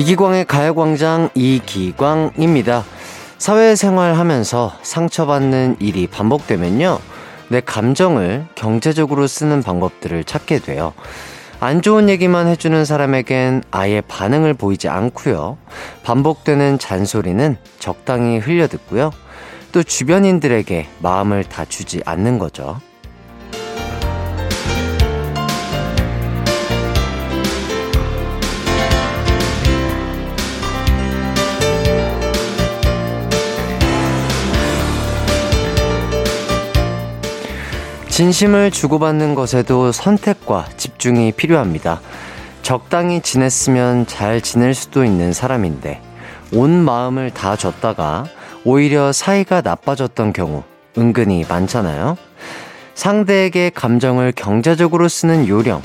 이기광의 가요광장 이기광입니다. 사회생활 하면서 상처받는 일이 반복되면요. 내 감정을 경제적으로 쓰는 방법들을 찾게 돼요. 안 좋은 얘기만 해주는 사람에겐 아예 반응을 보이지 않고요. 반복되는 잔소리는 적당히 흘려듣고요. 또 주변인들에게 마음을 다 주지 않는 거죠. 진심을 주고받는 것에도 선택과 집중이 필요합니다. 적당히 지냈으면 잘 지낼 수도 있는 사람인데, 온 마음을 다 줬다가 오히려 사이가 나빠졌던 경우 은근히 많잖아요. 상대에게 감정을 경제적으로 쓰는 요령,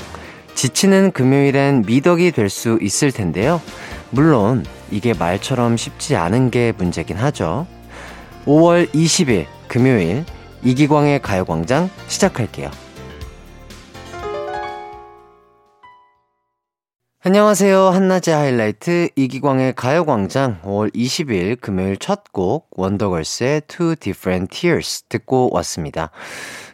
지치는 금요일엔 미덕이 될 수 있을 텐데요. 물론 이게 말처럼 쉽지 않은 게 문제긴 하죠. 5월 20일 금요일 이기광의 가요광장 시작할게요. 안녕하세요. 한낮의 하이라이트 이기광의 가요광장 5월 20일 금요일 첫 곡 원더걸스의 Two Different Tears 듣고 왔습니다.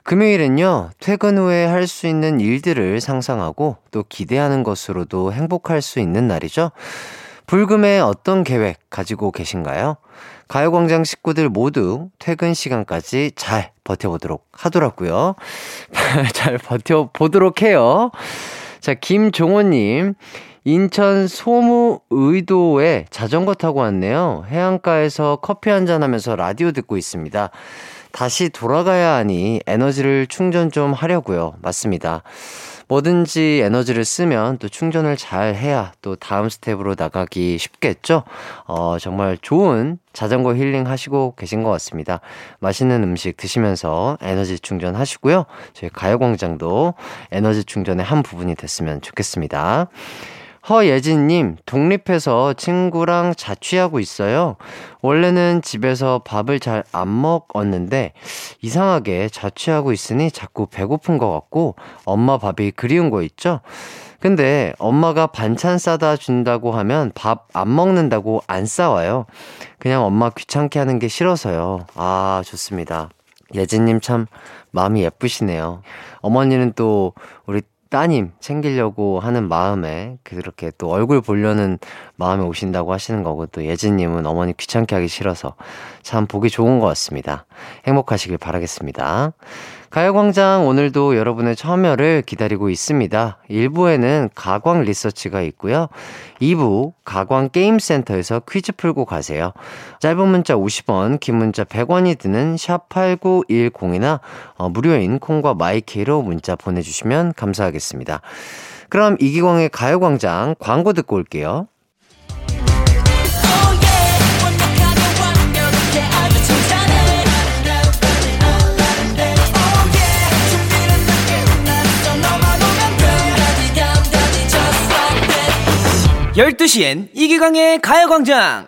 금요일은요, 퇴근 후에 할 수 있는 일들을 상상하고 또 기대하는 것으로도 행복할 수 있는 날이죠. 불금에 어떤 계획 가지고 계신가요? 가요광장 식구들 모두 퇴근 시간까지 잘 버텨보도록 하더라고요. 잘 버텨보도록 해요. 자, 김종호님. 인천 소무의도에 자전거 타고 왔네요. 해안가에서 커피 한잔 하면서 라디오 듣고 있습니다. 다시 돌아가야 하니 에너지를 충전 좀 하려고요. 맞습니다. 뭐든지 에너지를 쓰면 또 충전을 잘 해야 또 다음 스텝으로 나가기 쉽겠죠? 어, 정말 좋은 자전거 힐링 하시고 계신 것 같습니다. 맛있는 음식 드시면서 에너지 충전 하시고요. 저희 가요광장도 에너지 충전의 한 부분이 됐으면 좋겠습니다. 허예진님, 독립해서 친구랑 자취하고 있어요. 원래는 집에서 밥을 잘 안 먹었는데, 이상하게 자취하고 있으니 자꾸 배고픈 것 같고, 엄마 밥이 그리운 거 있죠? 근데 엄마가 반찬 싸다 준다고 하면 밥 안 먹는다고 안 싸워요. 그냥 엄마 귀찮게 하는 게 싫어서요. 아, 좋습니다. 예진님 참 마음이 예쁘시네요. 어머니는 또 우리 따님 챙기려고 하는 마음에 그렇게 또 얼굴 보려는 마음에 오신다고 하시는 거고 또 예진님은 어머니 귀찮게 하기 싫어서 참 보기 좋은 것 같습니다. 행복하시길 바라겠습니다. 가요광장 오늘도 여러분의 참여를 기다리고 있습니다. 1부에는 가광 리서치가 있고요. 2부 가광 게임센터에서 퀴즈 풀고 가세요. 짧은 문자 50원, 긴 문자 100원이 드는 샵 8910이나 어, 무료인 콩과 마이케이로 문자 보내주시면 감사하겠습니다. 그럼 이기광의 가요광장 광고 듣고 올게요. 12시엔 이기광의 가요광장!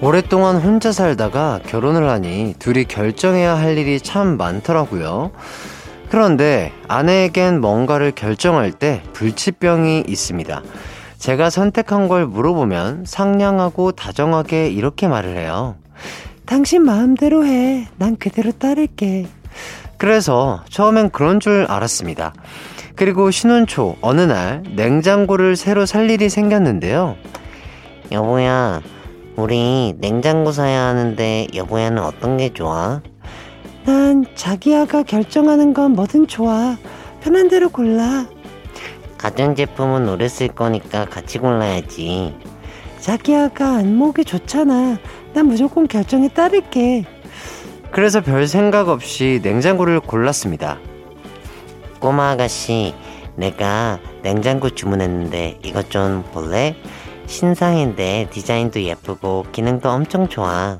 오랫동안 혼자 살다가 결혼을 하니 둘이 결정해야 할 일이 참 많더라고요. 그런데 아내에겐 뭔가를 결정할 때 불치병이 있습니다. 제가 선택한 걸 물어보면 상냥하고 다정하게 이렇게 말을 해요. 당신 마음대로 해. 난 그대로 따를게. 그래서 처음엔 그런 줄 알았습니다. 그리고 신혼 초 어느 날 냉장고를 새로 살 일이 생겼는데요. 여보야, 우리 냉장고 사야 하는데 여보야는 어떤 게 좋아? 난 자기야가 결정하는 건 뭐든 좋아. 편한 대로 골라. 가전제품은 오래 쓸 거니까 같이 골라야지. 자기야가 안목이 좋잖아. 난 무조건 결정에 따를게. 그래서 별 생각 없이 냉장고를 골랐습니다. 꼬마 아가씨, 내가 냉장고 주문했는데 이것 좀 볼래? 신상인데 디자인도 예쁘고 기능도 엄청 좋아.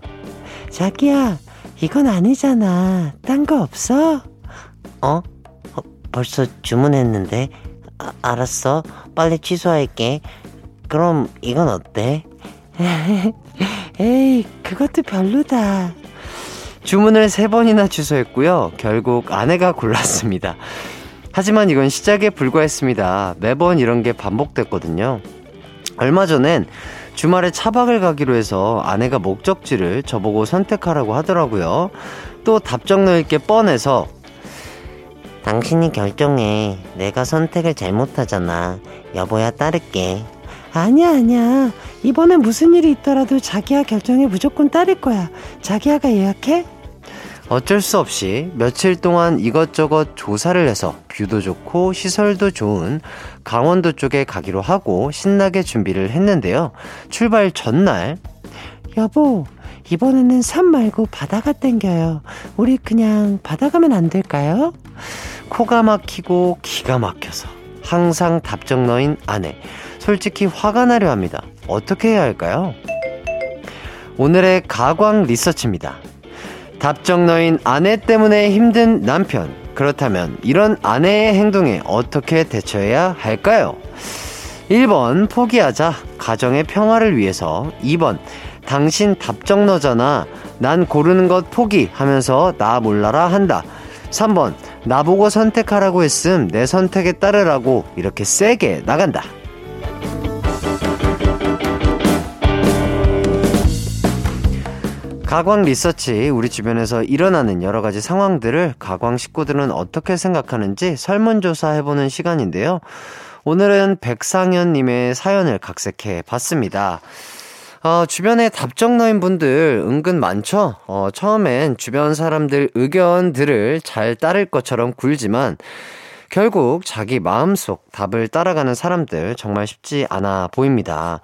자기야, 이건 아니잖아. 딴 거 없어? 어? 어? 벌써 주문했는데? 아, 알았어. 빨리 취소할게. 그럼 이건 어때? 에이, 그것도 별로다. 주문을 세 번이나 취소했고요. 결국 아내가 골랐습니다. 하지만 이건 시작에 불과했습니다. 매번 이런 게 반복됐거든요. 얼마 전엔 주말에 차박을 가기로 해서 아내가 목적지를 저보고 선택하라고 하더라고요. 또 답정 넣을 게 뻔해서 당신이 결정해. 내가 선택을 잘못하잖아. 여보야 따를게. 아니야, 아니야. 이번엔 무슨 일이 있더라도 자기야 결정에 무조건 따를 거야. 자기야가 예약해? 어쩔 수 없이 며칠 동안 이것저것 조사를 해서 뷰도 좋고 시설도 좋은 강원도 쪽에 가기로 하고 신나게 준비를 했는데요. 출발 전날 여보, 이번에는 산 말고 바다가 땡겨요. 우리 그냥 바다 가면 안 될까요? 코가 막히고 기가 막혀서 항상 답정 너인 아내. 솔직히 화가 나려 합니다. 어떻게 해야 할까요? 오늘의 가광 리서치입니다. 답정 너인 아내 때문에 힘든 남편. 그렇다면 이런 아내의 행동에 어떻게 대처해야 할까요? 1번 포기하자. 가정의 평화를 위해서. 2번 당신 답정 너잖아. 난 고르는 것 포기하면서 나 몰라라 한다. 3번 나보고 선택하라고 했음. 내 선택에 따르라고. 이렇게 세게 나간다 가광 리서치 우리 주변에서 일어나는 여러 가지 상황들을 가광 식구들은 어떻게 생각하는지 설문조사 해보는 시간인데요. 오늘은 백상현 님의 사연을 각색해 봤습니다. 어, 주변에 답정너인 분들 은근 많죠? 어, 처음엔 주변 사람들 의견들을 잘 따를 것처럼 굴지만 결국 자기 마음속 답을 따라가는 사람들 정말 쉽지 않아 보입니다.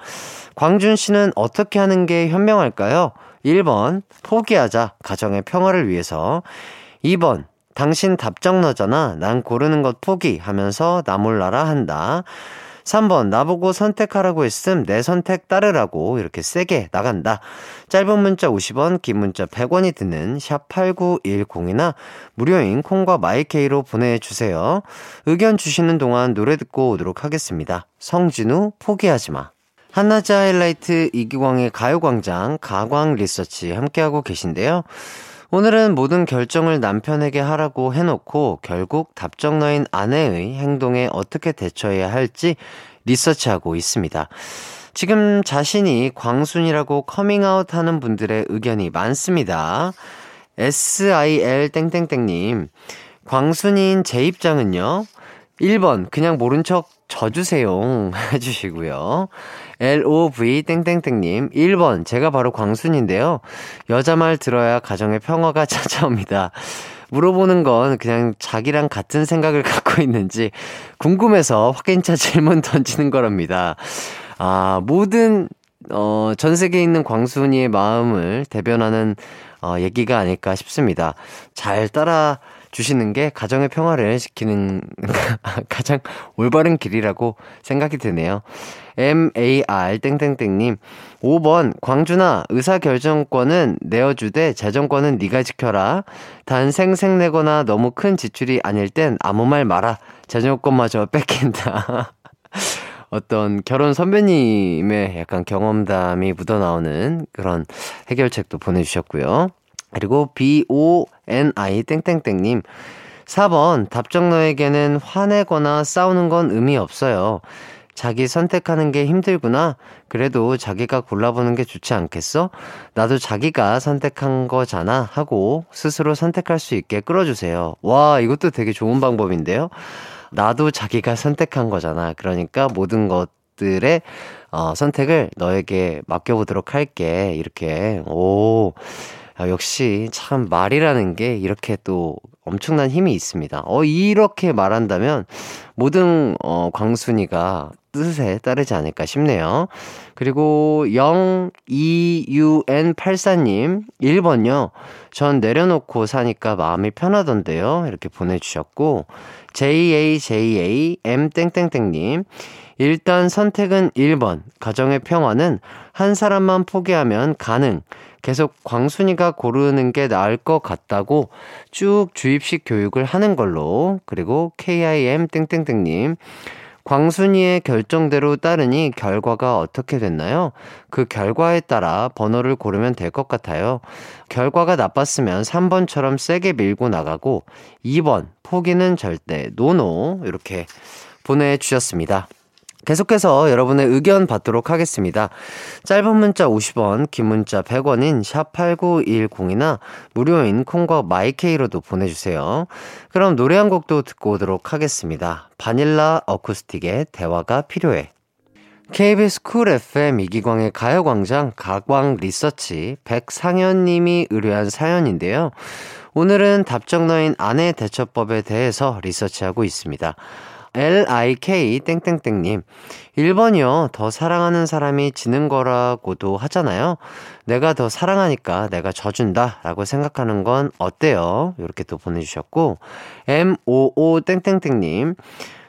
광준 씨는 어떻게 하는 게 현명할까요? 1번, 포기하자. 가정의 평화를 위해서. 2번, 당신 답정 너잖아. 난 고르는 것 포기 하면서 나 몰라라 한다. 3번, 나보고 선택하라고 했음 내 선택 따르라고 이렇게 세게 나간다. 짧은 문자 50원, 긴 문자 100원이 드는 샵 8910이나 무료인 콩과 마이케이로 보내주세요. 의견 주시는 동안 노래 듣고 오도록 하겠습니다. 성진우, 포기하지 마. 한낮의 하이라이트 이기광의 가요광장 가광 리서치 함께하고 계신데요. 오늘은 모든 결정을 남편에게 하라고 해놓고 결국 답정너인 아내의 행동에 어떻게 대처해야 할지 리서치하고 있습니다. 지금 자신이 광순이라고 커밍아웃 하는 분들의 의견이 많습니다. SIL 땡땡땡님, 광순이인 제 입장은요, 1번, 그냥 모른 척 져주세요. 해주시고요. LOV 땡땡땡님 1번 제가 바로 광순인데요. 여자 말 들어야 가정의 평화가 찾아옵니다. 물어보는 건 그냥 자기랑 같은 생각을 갖고 있는지 궁금해서 확인차 질문 던지는 거랍니다. 아, 모든 어, 전 세계에 있는 광순이의 마음을 대변하는 어, 얘기가 아닐까 싶습니다. 잘 따라 주시는 게 가정의 평화를 지키는 가장 올바른 길이라고 생각이 드네요. MAR 땡땡땡님 5번 광준아 의사결정권은 내어주되 재정권은 네가 지켜라. 단 생색내거나 너무 큰 지출이 아닐 땐 아무 말 마라. 재정권마저 뺏긴다. 어떤 결혼 선배님의 약간 경험담이 묻어나오는 그런 해결책도 보내주셨고요 그리고 BONI 땡땡땡님 4번 답정 너에게는 화내거나 싸우는 건 의미 없어요 자기 선택하는 게 힘들구나. 그래도 자기가 골라보는 게 좋지 않겠어? 나도 자기가 선택한 거잖아. 하고 스스로 선택할 수 있게 끌어주세요. 와, 이것도 되게 좋은 방법인데요? 나도 자기가 선택한 거잖아. 그러니까 모든 것들의 어, 선택을 너에게 맡겨보도록 할게. 이렇게. 오. 아, 역시 참 말이라는 게 이렇게 또 엄청난 힘이 있습니다. 어, 이렇게 말한다면 모든, 어, 광순이가 뜻에 따르지 않을까 싶네요. 그리고 02UN84님, 1번요. 전 내려놓고 사니까 마음이 편하던데요. 이렇게 보내주셨고, JAJAM 땡땡땡님, 일단 선택은 1번. 가정의 평화는 한 사람만 포기하면 가능. 계속 광순이가 고르는 게 나을 것 같다고 쭉 주입식 교육을 하는 걸로. 그리고 KIM 땡땡땡님, 광순이의 결정대로 따르니 결과가 어떻게 됐나요? 그 결과에 따라 번호를 고르면 될 것 같아요. 결과가 나빴으면 3번처럼 세게 밀고 나가고 2번 포기는 절대 노노 이렇게 보내주셨습니다. 계속해서 여러분의 의견 받도록 하겠습니다. 짧은 문자 50원, 긴 문자 100원인 샵8910이나 무료인 콩과 마이케이로도 보내주세요. 그럼 노래 한 곡도 듣고 오도록 하겠습니다. 바닐라 어쿠스틱의 대화가 필요해. KBS 쿨 FM 이기광의 가요광장 가광 리서치 백상현님이 의뢰한 사연인데요. 오늘은 답정너인 아내 대처법에 대해서 리서치하고 있습니다. LIK 땡땡땡님. 1번이요. 더 사랑하는 사람이 지는 거라고도 하잖아요. 내가 더 사랑하니까 내가 져준다. 라고 생각하는 건 어때요? 이렇게 또 보내주셨고, MOO 땡땡땡님.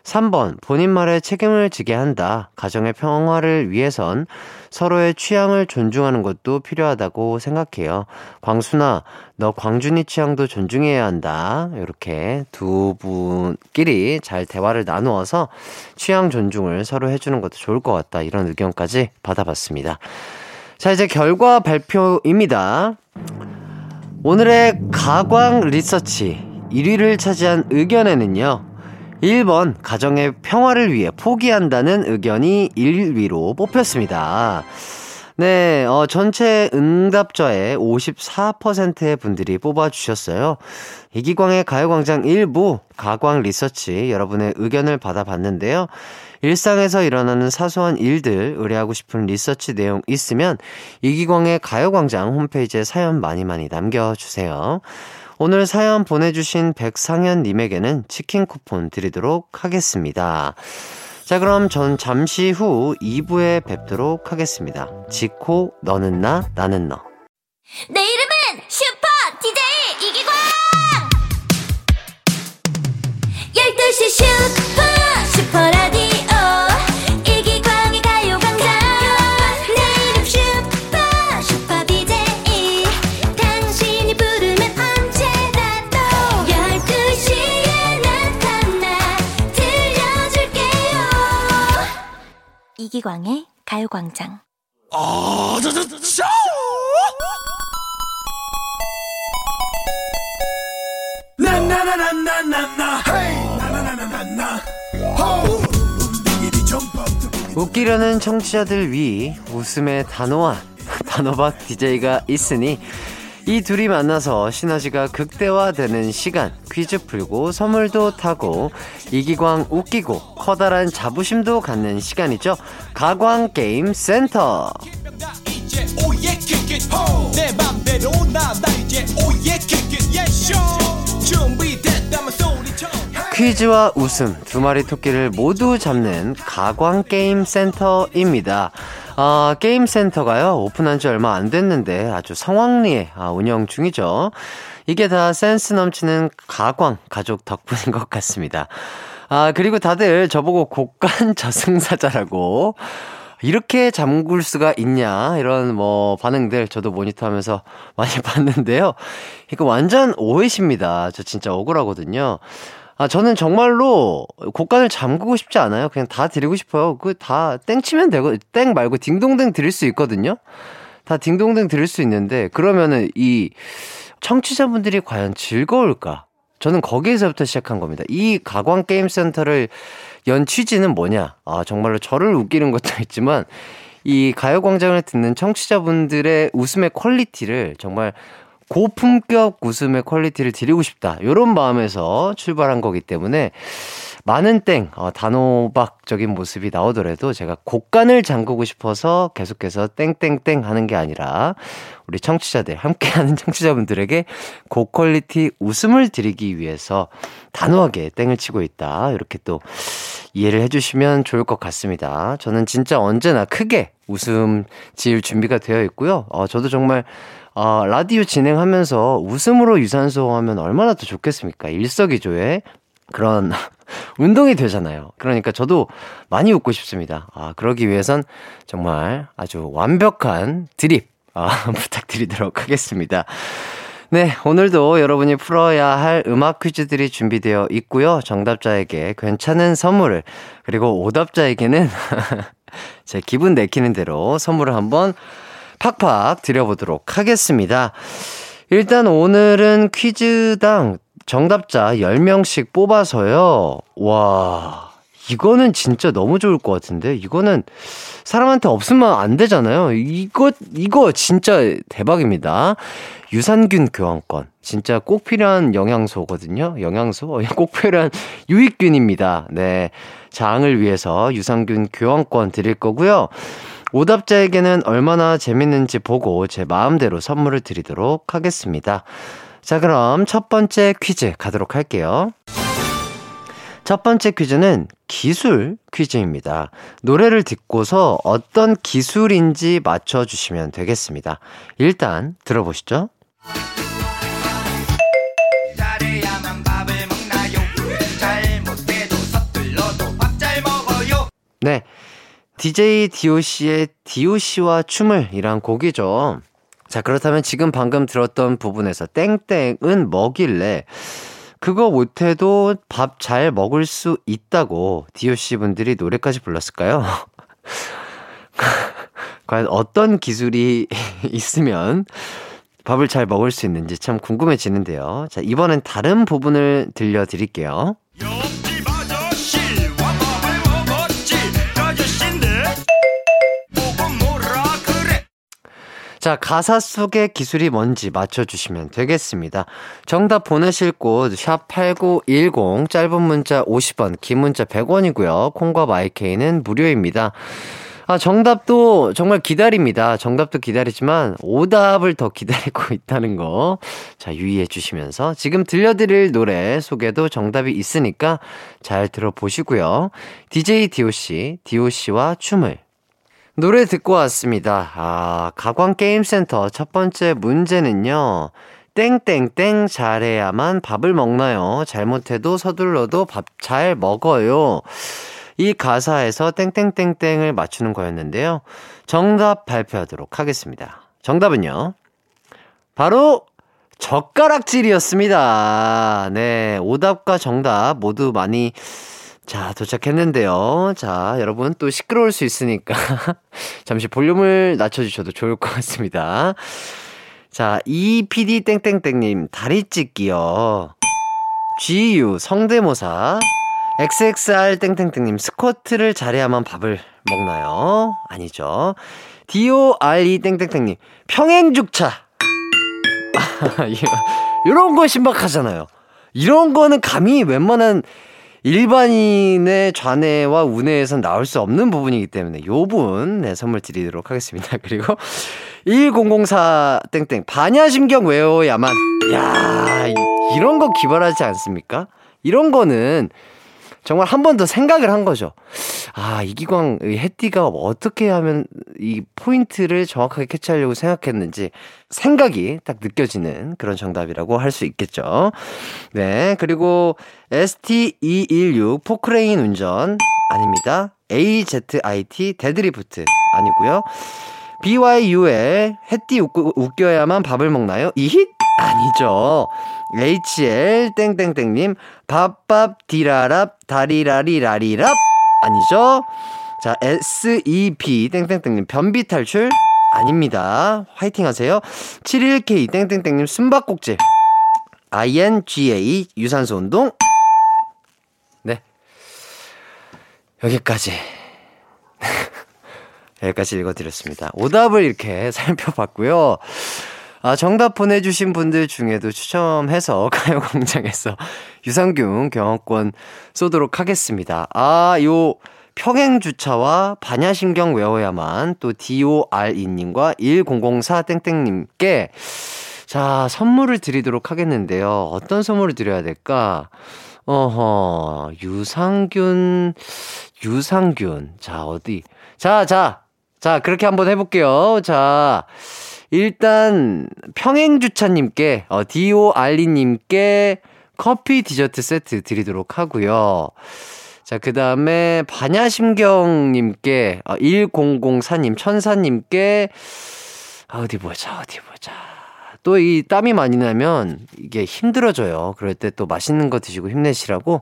3번, 본인 말에 책임을 지게 한다. 가정의 평화를 위해선 서로의 취향을 존중하는 것도 필요하다고 생각해요. 광순아, 너 광준이 취향도 존중해야 한다. 이렇게 두 분끼리 잘 대화를 나누어서 취향 존중을 서로 해주는 것도 좋을 것 같다. 이런 의견까지 받아봤습니다. 자, 이제 결과 발표입니다. 오늘의 가광 리서치 1위를 차지한 의견에는요. 1번 가정의 평화를 위해 포기한다는 의견이 1위로 뽑혔습니다. 네, 어, 전체 응답자의 54%의 분들이 뽑아주셨어요. 이기광의 가요광장 1부 가광 리서치 여러분의 의견을 받아봤는데요. 일상에서 일어나는 사소한 일들 의뢰하고 싶은 리서치 내용 있으면 이기광의 가요광장 홈페이지에 사연 많이 많이 남겨주세요. 오늘 사연 보내주신 백상현님에게는 치킨 쿠폰 드리도록 하겠습니다. 자, 그럼 전 잠시 후 2부에 뵙도록 하겠습니다. 지코, 너는 나, 나는 너. 내 이름은 이기광의 가요광장. 웃기려는 청취자들 위 웃음의 단호한 단호박 DJ가 있으니 이 둘이 만나서 시너지가 극대화되는 시간 퀴즈 풀고 선물도 타고 이기광 웃기고 커다란 자부심도 갖는 시간이죠. 가광 게임 센터. 퀴즈와 웃음 두 마리 토끼를 모두 잡는 가광 게임 센터입니다. 아, 게임 센터가요 오픈한 지 얼마 안 됐는데 아주 성황리에 아, 운영 중이죠. 이게 다 센스 넘치는 가광 가족 덕분인 것 같습니다. 아 그리고 다들 저보고 곡간 저승사자라고 이렇게 잠글 수가 있냐 이런 뭐 반응들 저도 모니터하면서 많이 봤는데요. 이거 완전 오해십니다. 저 진짜 억울하거든요. 아, 저는 정말로 곡간을 잠그고 싶지 않아요. 그냥 다 드리고 싶어요. 그 다 땡치면 되고, 땡 말고 딩동댕 드릴 수 있거든요. 다 딩동댕 드릴 수 있는데, 그러면은 이 청취자분들이 과연 즐거울까? 저는 거기에서부터 시작한 겁니다. 이 가광게임센터를 연 취지는 뭐냐? 아, 정말로 저를 웃기는 것도 있지만, 이 가요광장을 듣는 청취자분들의 웃음의 quality를 정말 고품격 웃음의 quality를 드리고 싶다. 이런 마음에서 출발한 거기 때문에 많은 땡, 어, 단호박적인 모습이 나오더라도 제가 곡간을 잠그고 싶어서 계속해서 땡땡땡 하는 게 아니라 우리 청취자들, 함께하는 청취자분들에게 고퀄리티 웃음을 드리기 위해서 단호하게 땡을 치고 있다. 이렇게 또 이해를 해주시면 좋을 것 같습니다. 저는 진짜 언제나 크게 웃음 지을 준비가 되어 있고요. 어, 저도 정말 어, 라디오 진행하면서 웃음으로 유산소 하면 얼마나 더 좋겠습니까? 일석이조의 그런 운동이 되잖아요. 그러니까 저도 많이 웃고 싶습니다. 아, 그러기 위해선 정말 아주 완벽한 드립, 아, 부탁드리도록 하겠습니다. 네, 오늘도 여러분이 풀어야 할 음악 퀴즈들이 준비되어 있고요. 정답자에게 괜찮은 선물을, 그리고 오답자에게는 제 기분 내키는 대로 선물을 한번 팍팍 드려보도록 하겠습니다. 일단 오늘은 퀴즈당 정답자 10명씩 뽑아서요. 와, 이거는 진짜 너무 좋을 것 같은데? 이거는 사람한테 없으면 안 되잖아요. 이거, 이거 진짜 대박입니다. 유산균 교환권. 진짜 꼭 필요한 영양소거든요. 영양소? 어, 꼭 필요한 유익균입니다. 네. 장을 위해서 유산균 교환권 드릴 거고요. 오답자에게는 얼마나 재밌는지 보고 제 마음대로 선물을 드리도록 하겠습니다. 자, 그럼 첫 번째 퀴즈 가도록 할게요. 첫 번째 퀴즈는 기술 퀴즈입니다. 노래를 듣고서 어떤 기술인지 맞춰주시면 되겠습니다. 일단 들어보시죠. 네. DJ DOC의 DOC와 춤을 이란 곡이죠. 자, 그렇다면 지금 방금 들었던 부분에서 땡땡은 뭐길래 그거 못해도 밥 잘 먹을 수 있다고 DOC 분들이 노래까지 불렀을까요? 과연 어떤 기술이 있으면 밥을 잘 먹을 수 있는지 참 궁금해지는데요. 자, 이번엔 다른 부분을 들려드릴게요. 옆 자, 가사 속의 기술이 뭔지 맞춰주시면 되겠습니다. 정답 보내실 곳, 샵8910, 짧은 문자 50원, 긴 문자 100원이고요. 콩과 마이케이는 무료입니다. 아, 정답도 정말 기다립니다. 정답도 기다리지만, 오답을 더 기다리고 있다는 거. 자, 유의해 주시면서, 지금 들려드릴 노래 속에도 정답이 있으니까 잘 들어보시고요. DJ DOC, DOC와 춤을 노래 듣고 왔습니다. 아, 가광게임센터 첫 번째 문제는요. 땡땡땡 잘해야만 밥을 먹나요? 잘못해도 서둘러도 밥 잘 먹어요. 이 가사에서 땡땡땡땡을 맞추는 거였는데요. 정답 발표하도록 하겠습니다. 정답은요. 바로 젓가락질이었습니다. 네, 오답과 정답 모두 많이 자, 도착했는데요. 자, 여러분 또 시끄러울 수 있으니까 잠시 볼륨을 낮춰주셔도 좋을 것 같습니다. 자, EPD 땡땡땡님, 다리 찢기요. GU 성대모사. XXR 땡땡땡님, 스쿼트를 잘해야만 밥을 먹나요? 아니죠. DORE 땡땡땡님, 평행죽차. 이런 거 신박하잖아요. 이런 거는 감히 웬만한 일반인의 좌뇌와 우뇌에선 나올 수 없는 부분이기 때문에 요분 네, 선물 드리도록 하겠습니다. 그리고 1004 땡땡 반야심경 외워야만 야 이런 거 기발하지 않습니까? 이런 거는 정말 한 번 더 생각을 한 거죠. 아, 이기광, 해띠가 어떻게 하면 이 포인트를 정확하게 캐치하려고 생각했는지 생각이 딱 느껴지는 그런 정답이라고 할 수 있겠죠. 네. 그리고 ST216 포크레인 운전 아닙니다. AZIT deadlift 아니고요. BYU의 해띠 웃겨야만 밥을 먹나요? 이힛? 아니죠. HL 땡땡땡님 밥밥 디라랍 다리라리라리랍 아니죠? 자 SEP 땡땡땡님 변비 탈출 아닙니다. 화이팅 하세요. 71K 땡땡땡님 숨바꼭질 INGA 유산소 운동 네 여기까지 여기까지 읽어드렸습니다. 오답을 이렇게 살펴봤고요. 아, 정답 보내주신 분들 중에도 추첨해서 가요광장에서 유산균 경험권 쏘도록 하겠습니다. 아, 요 평행주차와 반야심경 외워야만 또 DORE님과 1004 땡땡님께 자, 선물을 드리도록 하겠는데요. 어떤 선물을 드려야 될까? 어허, 유산균, 유산균. 자, 어디. 자, 자, 자, 그렇게 한번 해볼게요. 자, 일단 평행주차님께 어, 디오알리님께 커피 디저트 세트 드리도록 하고요. 자, 그 다음에 반야심경님께 어, 1004님 천사님께 아, 어디 보자 어디 보자 또 이 땀이 많이 나면 이게 힘들어져요. 그럴 때 또 맛있는 거 드시고 힘내시라고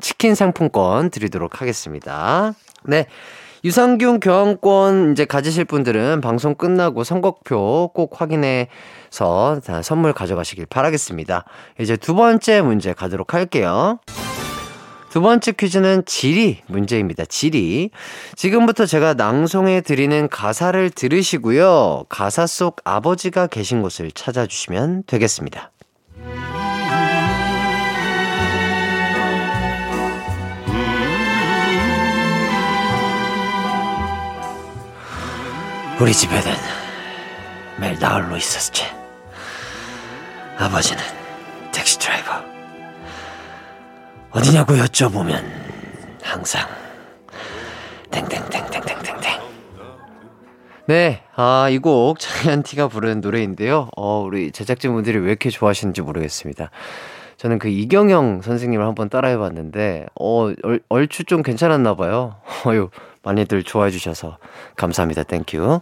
치킨 상품권 드리도록 하겠습니다. 네. 유산균 교환권 이제 가지실 분들은 방송 끝나고 선곡표 꼭 확인해서 선물 가져가시길 바라겠습니다. 이제 두 번째 문제 가도록 할게요. 두 번째 퀴즈는 지리 문제입니다. 지리. 지금부터 제가 낭송해 드리는 가사를 들으시고요. 가사 속 아버지가 계신 곳을 찾아주시면 되겠습니다. 우리 집에는 매일 나홀로 있었지. 아버지는 택시 드라이버. 어디냐고 여쭤보면 항상 땡땡땡땡땡땡땡. 네, 아, 이곡 자이언티가 부른 노래인데요. 어, 우리 제작진분들이 왜 이렇게 좋아하시는지 모르겠습니다. 저는 그 이경영 선생님을 한번 따라해봤는데, 어, 얼, 얼추 좀 괜찮았나 봐요. 어유 많이들 좋아해 주셔서 감사합니다. Thank you.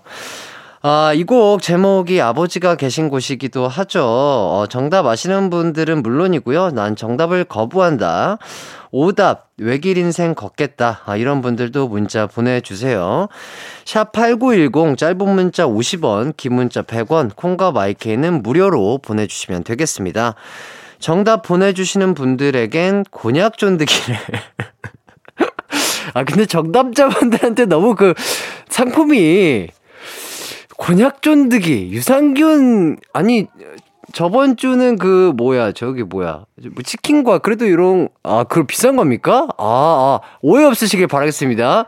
아, 이 곡 제목이 아버지가 계신 곳이기도 하죠. 어, 정답 아시는 분들은 물론이고요. 난 정답을 거부한다. 오답, 외길 인생 걷겠다. 아, 이런 분들도 문자 보내주세요. 샵 8910, 짧은 문자 50원, 긴 문자 100원, 콩과 마이케이는 무료로 보내주시면 되겠습니다. 정답 보내주시는 분들에겐 곤약 쫀득이를. 아, 근데 정답자분들한테 너무 그 상품이 곤약 쫀득이, 유산균, 아니, 저번 주는 그, 뭐야, 저기 뭐야. 뭐 치킨과 그래도 이런, 아, 그 비싼 겁니까? 아, 아, 오해 없으시길 바라겠습니다.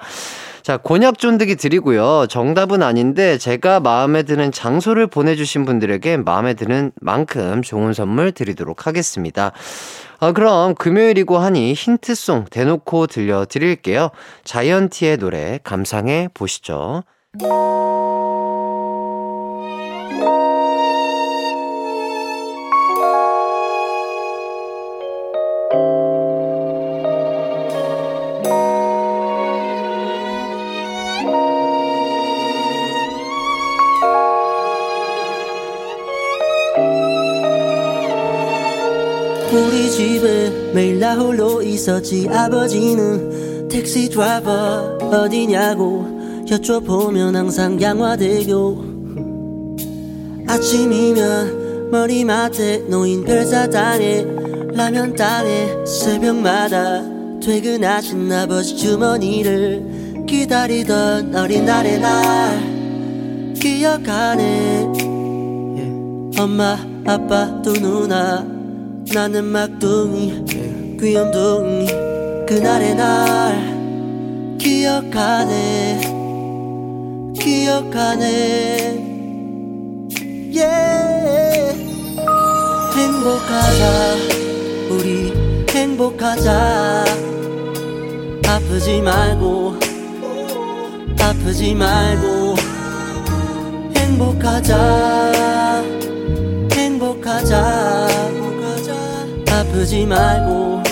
자, 곤약 쫀득이 드리고요. 정답은 아닌데 제가 마음에 드는 장소를 보내주신 분들에게 마음에 드는 만큼 좋은 선물 드리도록 하겠습니다. 아, 그럼 금요일이고 하니 힌트송 대놓고 들려드릴게요. 자이언티의 노래 감상해 보시죠. 매일 나 홀로 있었지 아버지는 택시 드라이버 어디냐고 여쭤보면 항상 양화대교 아침이면 머리맡에 놓인 별사탕에 라면 땅에 새벽마다 퇴근하신 아버지 주머니를 기다리던 어린 날의 날 기억하네 예. 엄마 아빠 두 누나 나는 막둥이 귀염둥이 그날의 날 기억하네 기억하네. Yeah. 행복하자 우리 행복하자. 아프지 말고 아프지 말고. 행복하자 행복하자 아프지 말고.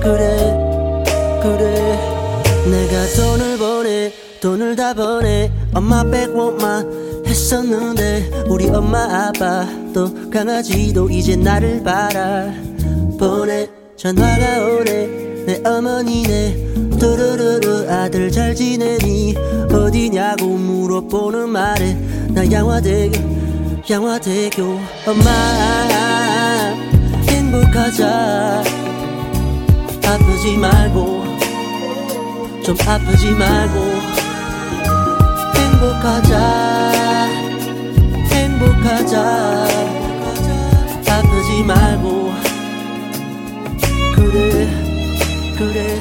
그래 그래. 내가 돈을 보내 돈을 다 보내. 엄마 백원만 했었는데 우리 엄마 아빠도 강아지도 이제 나를 바라. 보내 전화가 오네 내 어머니네. 두루루루 아들 잘 지내니 어디냐고 물어보는 말에 나 양화대교 양화대교. 엄마 아프지 말고 좀 아프지 말고 행복하자 행복하자 아프지 말고 그래 그래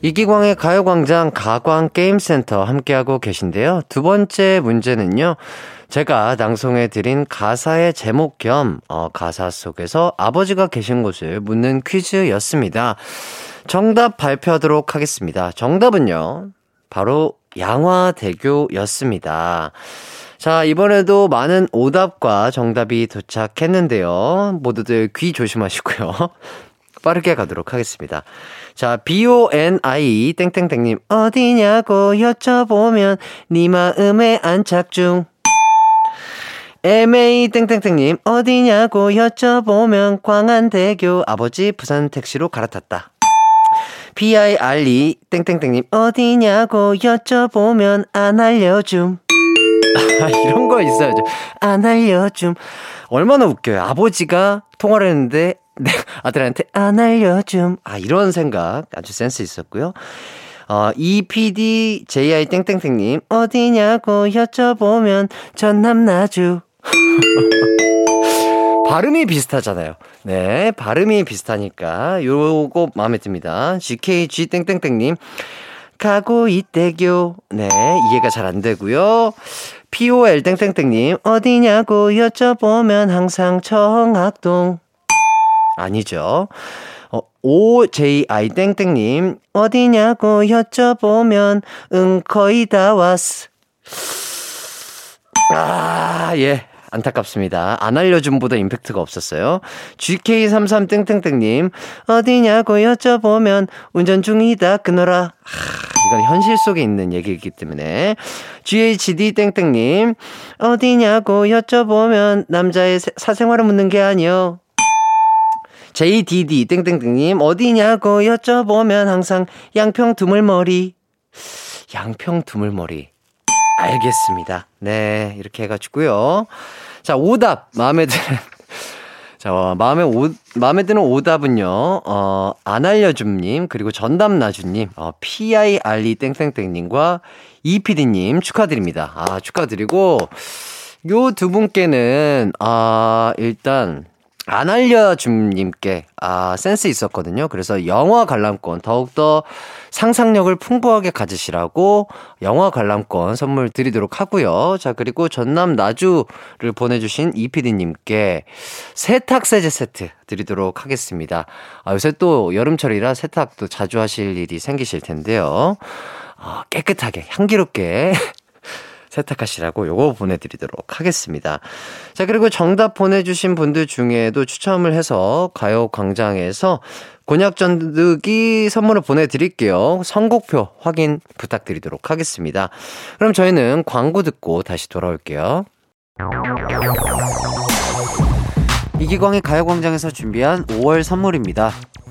이기광의 가요광장 가광게임센터 함께하고 계신데요. 두 번째 문제는요. 제가 낭송해 드린 가사의 제목 겸 어, 가사 속에서 아버지가 계신 곳을 묻는 퀴즈였습니다. 정답 발표하도록 하겠습니다. 정답은요. 바로 양화대교였습니다. 자, 이번에도 많은 오답과 정답이 도착했는데요. 모두들 귀 조심하시고요. 빠르게 가도록 하겠습니다. 자, B-O-N-I, 땡땡땡님, 어디냐고 여쭤보면, 네 마음에 안착 중. MA 땡땡땡님 어디냐고 여쭤보면 광안대교 아버지 부산 택시로 갈아탔다. PIRE 땡땡땡님 어디냐고 여쭤보면 안 알려줌. 아, 이런 거 있어야죠. 안 알려줌. 얼마나 웃겨요. 아버지가 통화를 했는데 네, 아들한테 안 알려줌. 아, 이런 생각 아주 센스 있었고요. 어, EPD JI 땡땡땡님 어디냐고 여쭤보면 전남 나주. 발음이 비슷하잖아요. 네, 발음이 비슷하니까 요거 마음에 듭니다. GKG 땡땡땡님 가고 있대교. 네, 이해가 잘 안 되고요. POL 땡땡땡님 어디냐고 여쭤보면 항상 청학동. 아니죠. 어, OJI 땡땡님 어디냐고 여쭤보면 응 거의 다 왔어. 아, 예. 안타깝습니다. 안 알려줌보다 임팩트가 없었어요. GK33땡땡땡님, 어디냐고 여쭤보면 운전 중이다, 끊어라. 하, 이건 현실 속에 있는 얘기이기 때문에. GHD땡땡님, 어디냐고 여쭤보면 남자의 사생활을 묻는 게 아니요. JDD 땡땡땡님, 어디냐고 여쭤보면 항상 양평 두물머리. 양평 두물머리. 알겠습니다. 네, 이렇게 해가지고요. 자, 오답 마음에 드는 자, 어, 마음에 오, 마음에 드는 오답은요. 어, 안 알려줌님 그리고 전담나주님, 어, PIRE 땡땡땡님과 이PD님 축하드립니다. 아, 축하드리고 요 두 분께는 아, 일단 안 알려줌님께 아 센스 있었거든요. 그래서 영화 관람권 더욱더 상상력을 풍부하게 가지시라고 영화 관람권 선물 드리도록 하고요. 자 그리고 전남 나주를 보내주신 이PD님께 세탁 세제 세트 드리도록 하겠습니다. 아 요새 또 여름철이라 세탁도 자주 하실 일이 생기실 텐데요. 어, 깨끗하게 향기롭게 세탁하시라고 요거 보내드리도록 하겠습니다. 자, 그리고 정답 보내주신 분들 중에도 추첨을 해서 가요 광장에서 곤약 쫀득이 선물을 보내드릴게요. 선곡표 확인 부탁드리도록 하겠습니다. 그럼 저희는 광고 듣고 다시 돌아올게요. 이기광의 가요광장에서 준비한 5월 선물입니다.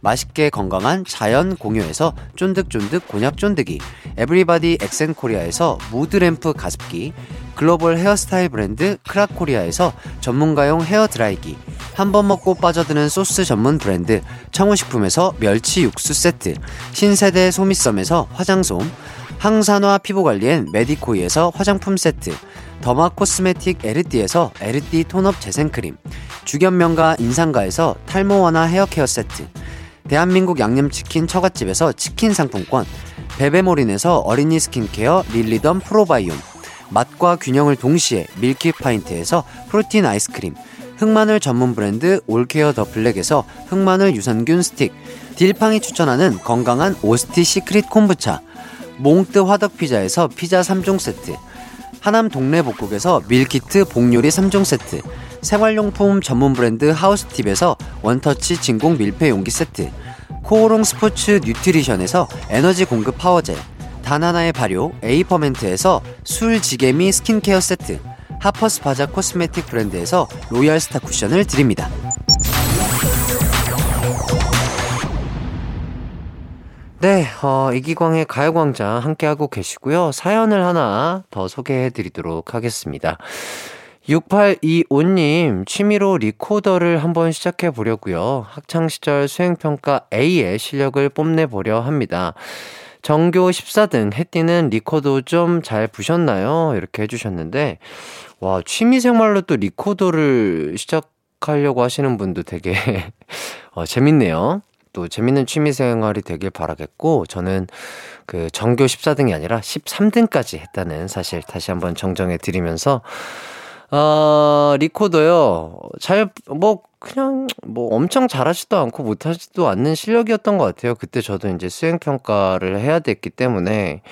맛있게 건강한 자연 공유에서 쫀득쫀득 곤약 쫀득이, 에브리바디 엑센코리아에서 mood lamp 가습기, 글로벌 헤어스타일 브랜드 크라코리아에서 전문가용 헤어드라이기, 한 번 먹고 빠져드는 소스 전문 브랜드 청우식품에서 멸치 육수 세트, 신세대 소미썸에서 화장솜, 항산화 피부관리엔 메디코이에서 화장품 세트, derma cosmetic 에르띠에서 에르띠 tone up 재생크림, 주견명가 인상가에서 탈모 완화 헤어케어 세트, 대한민국 양념치킨 처갓집에서 치킨 상품권, 베베모린에서 어린이 skin care 릴리덤 프로바이옴, 맛과 균형을 동시에 밀키파인트에서 프로틴 아이스크림, 흑마늘 전문 브랜드 올케어 더 블랙에서 흑마늘 유산균 스틱, 딜팡이 추천하는 건강한 오스티 시크릿 콤부차, 몽뜨 화덕 피자에서 피자 3종 세트, 하남 동네 복국에서 밀키트 복요리 3종 세트, 생활용품 전문 브랜드 하우스팁에서 one touch 진공 밀폐 용기 세트, 코오롱 스포츠 뉴트리션에서 에너지 공급 power gel, 단 하나의 발효 에이퍼멘트에서 술 지게미 skin care 세트, 하퍼스 바자 cosmetic 브랜드에서 로얄 스타 쿠션을 드립니다. 네, 어, 이기광의 가요광장 함께하고 계시고요. 사연을 하나 더 소개해 드리도록 하겠습니다. 6825님, 취미로 리코더를 한번 시작해 보려고요. 학창시절 수행평가 A의 실력을 뽐내보려 합니다. 전교 14등 해띠는 리코더 좀 잘 부셨나요? 이렇게 해주셨는데, 와, 취미생활로 또 리코더를 시작하려고 하시는 분도 되게, 어, 재밌네요. 또 재밌는 취미 생활이 되길 바라겠고, 저는 그 전교 14등이 아니라 13등까지 했다는 사실 다시 한번 정정해 드리면서, 어, 리코더요. 잘, 뭐, 그냥, 뭐, 엄청 잘하지도 않고 못하지도 않는 실력이었던 것 같아요. 그때 저도 이제 수행평가를 해야 됐기 때문에,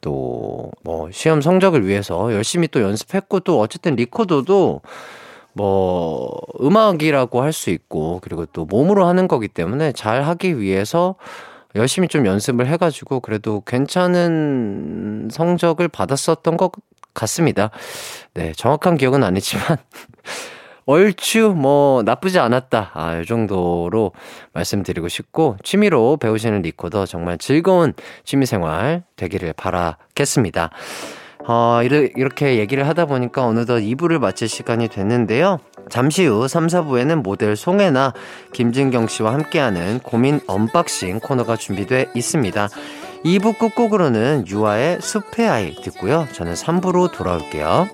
또, 뭐, 시험 성적을 위해서 열심히 또 연습했고, 또 어쨌든 리코더도, 뭐, 음악이라고 할 수 있고, 그리고 또 몸으로 하는 거기 때문에 잘 하기 위해서 열심히 좀 연습을 해가지고, 그래도 괜찮은 성적을 받았었던 것 같습니다. 네, 정확한 기억은 아니지만, 얼추 뭐 나쁘지 않았다. 아, 이 정도로 말씀드리고 싶고, 취미로 배우시는 리코더 정말 즐거운 취미 생활 되기를 바라겠습니다. 어, 이렇게 얘기를 하다 보니까 어느덧 2부를 마칠 시간이 됐는데요. 잠시 후 3, 4부에는 모델 송혜나, 김진경 씨와 함께하는 고민 unboxing 코너가 준비돼 있습니다. 2부 끝곡으로는 유아의 숲의 아이 듣고요. 저는 3부로 돌아올게요.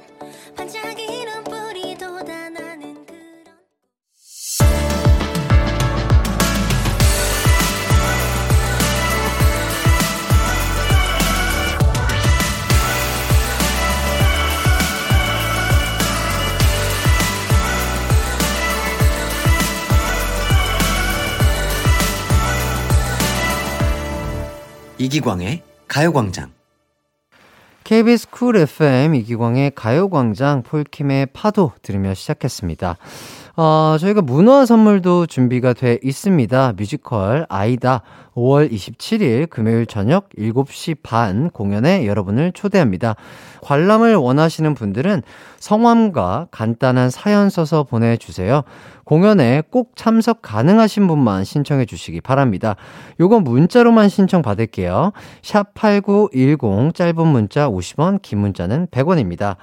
이기광의 가요광장. KBS 쿨 FM 이기광의 가요광장 폴킴의 파도 들으며 시작했습니다. 어, 저희가 문화 선물도 준비가 돼 있습니다. 뮤지컬 아이다 5월 27일 금요일 저녁 7시 반 공연에 여러분을 초대합니다. 관람을 원하시는 분들은 성함과 간단한 사연 써서 보내주세요. 공연에 꼭 참석 가능하신 분만 신청해 주시기 바랍니다. 요건 문자로만 신청 받을게요. 샵 8910 짧은 문자 50원, 긴 문자는 100원입니다.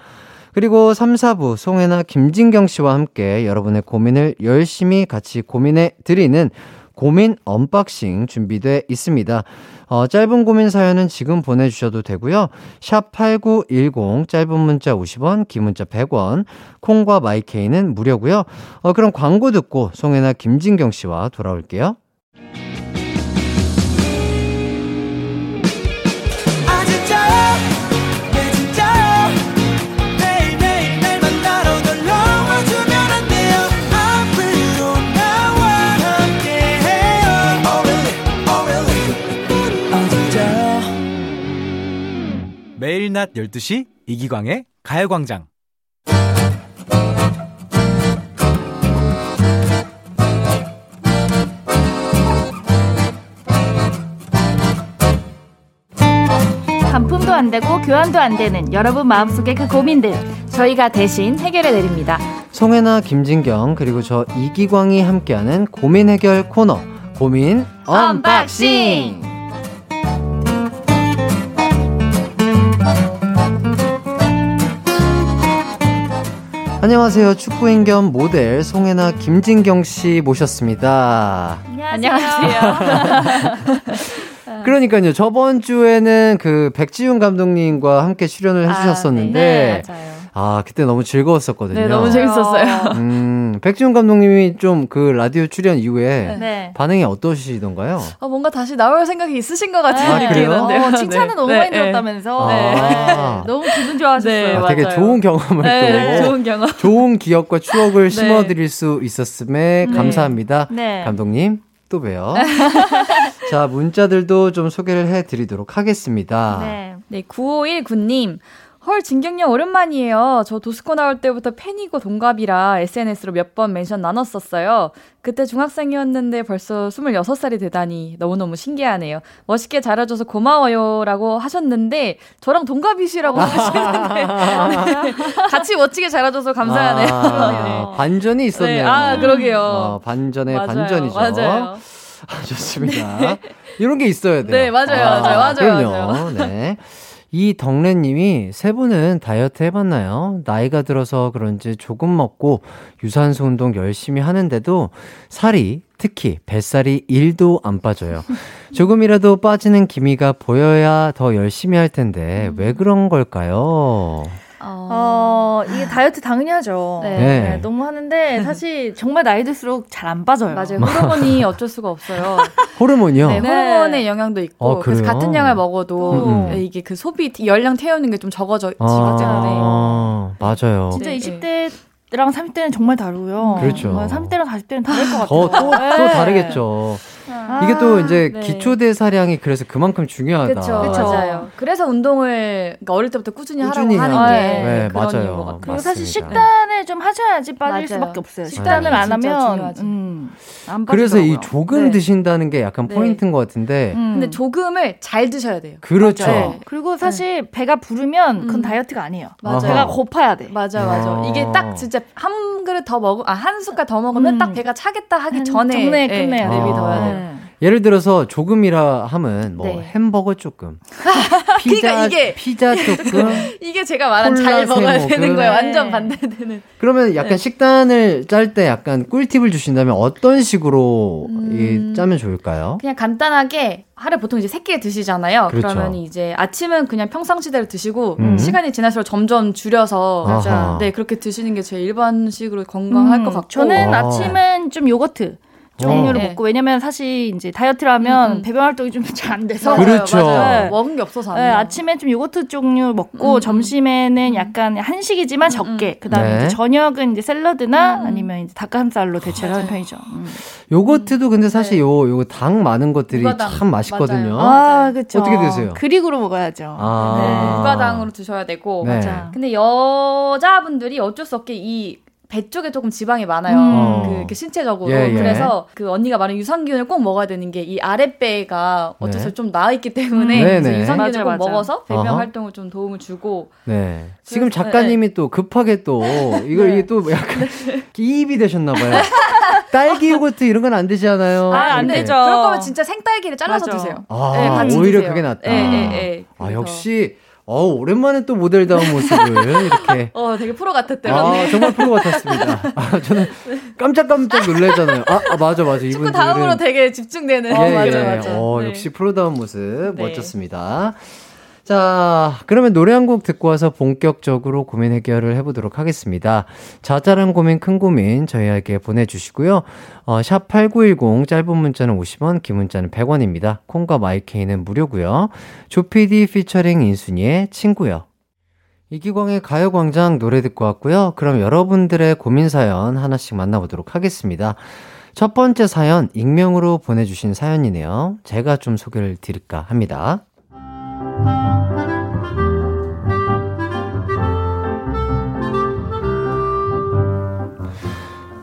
그리고 3, 4부 송혜나 김진경 씨와 함께 여러분의 고민을 열심히 같이 고민해 드리는 고민 unboxing 준비돼 있습니다. 어, 짧은 고민 사연은 지금 보내주셔도 되고요. 샵 8910 짧은 문자 50원, 긴 문자 100원, 콩과 마이케이는 무료고요. 어, 그럼 광고 듣고 송혜나 김진경 씨와 돌아올게요. 낮 12시 이기광의 가요광장. 반품도 안 되고 교환도 안 되는 여러분 마음속의 그 고민들 저희가 대신 해결해 드립니다. 송혜나 김진경 그리고 저 이기광이 함께하는 고민 해결 코너 고민 unboxing. 안녕하세요. 축구인 겸 모델 송혜나 김진경 씨 모셨습니다. 안녕하세요. 그러니까요. 저번 주에는 그 백지훈 감독님과 함께 출연을 해주셨었는데, 네, 맞아요. 아, 그때 너무 즐거웠었거든요. 네, 너무 재밌었어요. 음, 백지훈 감독님이 좀 그 라디오 출연 이후에 네. 반응이 어떠시던가요? 어, 뭔가 다시 나올 생각이 있으신 것 같은 아, 느낌이? 드는데요. 어, 네. 너무 네, 많이 네. 들었다면서 네. 아. 너무 기분 좋아하셨어요. 네, 아, 되게 맞아요. 좋은 경험을 네, 또 좋은 경험. 좋은 기억과 추억을 심어드릴 수 있었음에 감사합니다. 네. 감독님, 또 봬요. 자, 문자들도 좀 소개를 해드리도록 하겠습니다. 네. 네, 9519님. 헐, 진경님 오랜만이에요. 저 도스코 나올 때부터 팬이고 동갑이라 SNS로 몇 번 멘션 나눴었어요. 그때 중학생이었는데 벌써 26살이 되다니 너무너무 신기하네요. 멋있게 자라줘서 고마워요. 라고 하셨는데, 저랑 동갑이시라고 하시는데, 네. 같이 멋지게 자라줘서 감사하네요. 아, 반전이 있었네요. 네, 아, 그러게요. 어, 반전의 맞아요, 반전이죠. 맞아요. 아, 좋습니다. 이런 게 있어야 돼요. 네, 맞아요, 맞아요, 맞아요, 그럼요. 맞아요. 네. 이덕래님이 세 분은 다이어트 해봤나요? 나이가 들어서 그런지 조금 먹고 유산소 운동 열심히 하는데도 살이 특히 뱃살이 1도 안 빠져요. 조금이라도 빠지는 기미가 보여야 더 열심히 할 텐데 왜 그런 걸까요? 어, 이게 다이어트 당연히 하죠. 네. 네. 네, 너무 하는데 사실 정말 나이 들수록 잘 안 빠져요. 맞아요. 호르몬이 어쩔 수가 없어요. 호르몬이요? 네, 네. 호르몬의 영향도 있고 어, 그래서? 같은 양을 먹어도 음, 음. 네, 이게 그 소비 열량 태우는 게 좀 적어지기 아, 때문에 맞아요. 진짜 네, 20대랑 30대는 정말 다르고요. 그렇죠. 정말 30대랑 40대는 다를 것 같아요. 더, 또, 또 네. 다르겠죠. 아, 이게 또 이제 네. 기초 대사량이 그래서 그만큼 중요하다. 그렇죠. 그쵸. 맞아요. 그래서 운동을 그러니까 어릴 때부터 꾸준히, 꾸준히 하라고 하는 하는 게. 게 네, 그런 맞아요. 이유인 것 같아요. 그리고 사실 맞습니다. 식단을 좀 하셔야지 빠질 맞아요. 수밖에 없어요. 식단을 안 하면. 음, 안 그래서 이. 조금 네. 드신다는 게 약간 네. 포인트인 것 같은데. 음. 근데 조금을 잘 드셔야 돼요. 그렇죠. 네. 그리고 사실 배가 부르면 그건 음. 다이어트가 아니에요. 맞아요. 배가 고파야 돼. 맞아, 맞아. 아. 이게 딱 진짜 한 그릇 더 먹으, 아, 한 숟갈 더 먹으면 음. 딱 배가 차겠다 하기 한 전에. 전에 네, 끝내야 돼요. 내비둬야 아. 네. 예를 들어서 조금이라 하면 뭐 네. 햄버거 조금, 피자 그러니까 이게- 피자 조금. 이게 제가 말한 잘 먹어야 세 되는. 거예요. 네. 완전 반대되는. 그러면 약간 식단을 짤 때 약간 꿀팁을 주신다면 어떤 식으로 이 짜면 좋을까요? 그냥 간단하게 하루 보통 이제 세끼 드시잖아요. 그렇죠. 그러면 이제 아침은 그냥 평상시대로 드시고 음. 시간이 지날수록 점점 줄여서 아하. 네 그렇게 드시는 게 제일 일반식으로 건강할 음, 것 같고 저는 아. 아침은 좀 요거트 종류를 네. 먹고 왜냐면 사실 이제 다이어트를 하면 음, 음. 배변 활동이 좀 잘 안 돼서 그렇죠. 맞아요. 네. 먹은 게 없어서 안 네. 아침에 좀 요거트 종류 먹고 음, 점심에는 약간 한식이지만 적게 그다음에 네. 이제 저녁은 이제 샐러드나 음. 아니면 이제 닭가슴살로 대체를 하는 편이죠. 음. 요거트도 근데 사실 요 요거 당 많은 것들이 무가당. 참 맛있거든요. 맞아요. 아, 그렇죠. 어떻게 드세요? 그릭으로 먹어야죠. 아. 네, 무가당으로 드셔야 되고 네. 맞아. 근데 여자분들이 어쩔 수 없게 이 배 쪽에 조금 지방이 많아요. 음. 그, 이렇게 신체적으로. 예, 예. 그래서 그 언니가 말한 유산균을 꼭 먹어야 되는 게 이 아랫배가 어쩔 수 네. 없이 좀 나와 있기 때문에 음. 이제 네네. 유산균을 맞아, 꼭 맞아. 먹어서 배변 어허. 활동을 좀 도움을 주고 네. 지금 그래서- 작가님이 또 급하게 또 이걸 이게 또 약간 이입이 되셨나 봐요. 딸기 요거트 이런 건 안 되잖아요. 아, 안. 되죠. 그럴 거면 진짜 생딸기를 잘라서 맞아. 드세요. 아, 네, 오히려 드세요. 그게 낫다. 아, 그래서- 역시 어, 오랜만에 또 모델다운 모습을 이렇게 어, 되게 프로 같았대요. 아, 정말 프로 같았습니다. 아, 저는 깜짝깜짝 놀라잖아요. 아, 아, 맞아, 맞아. 이분들은 다음으로 되게 집중되는. 예, 어, 예. 맞아, 맞아. 어, 네. 역시 프로다운 모습 네. 멋졌습니다. 자, 그러면 노래 한 곡 듣고 와서 본격적으로 고민 해결을 해보도록 하겠습니다. 자잘한 고민, 큰 고민 저희에게 보내주시고요. 어, 샵8910 짧은 문자는 50원, 긴 문자는 100원입니다. 콩과 마이케이는 무료고요. 조피디 피처링 인순이의 친구요. 이기광의 가요광장 노래 듣고 왔고요. 그럼 여러분들의 고민 사연 하나씩 만나보도록 하겠습니다. 첫 번째 사연, 익명으로 보내주신 사연이네요. 제가 좀 소개를 드릴까 합니다.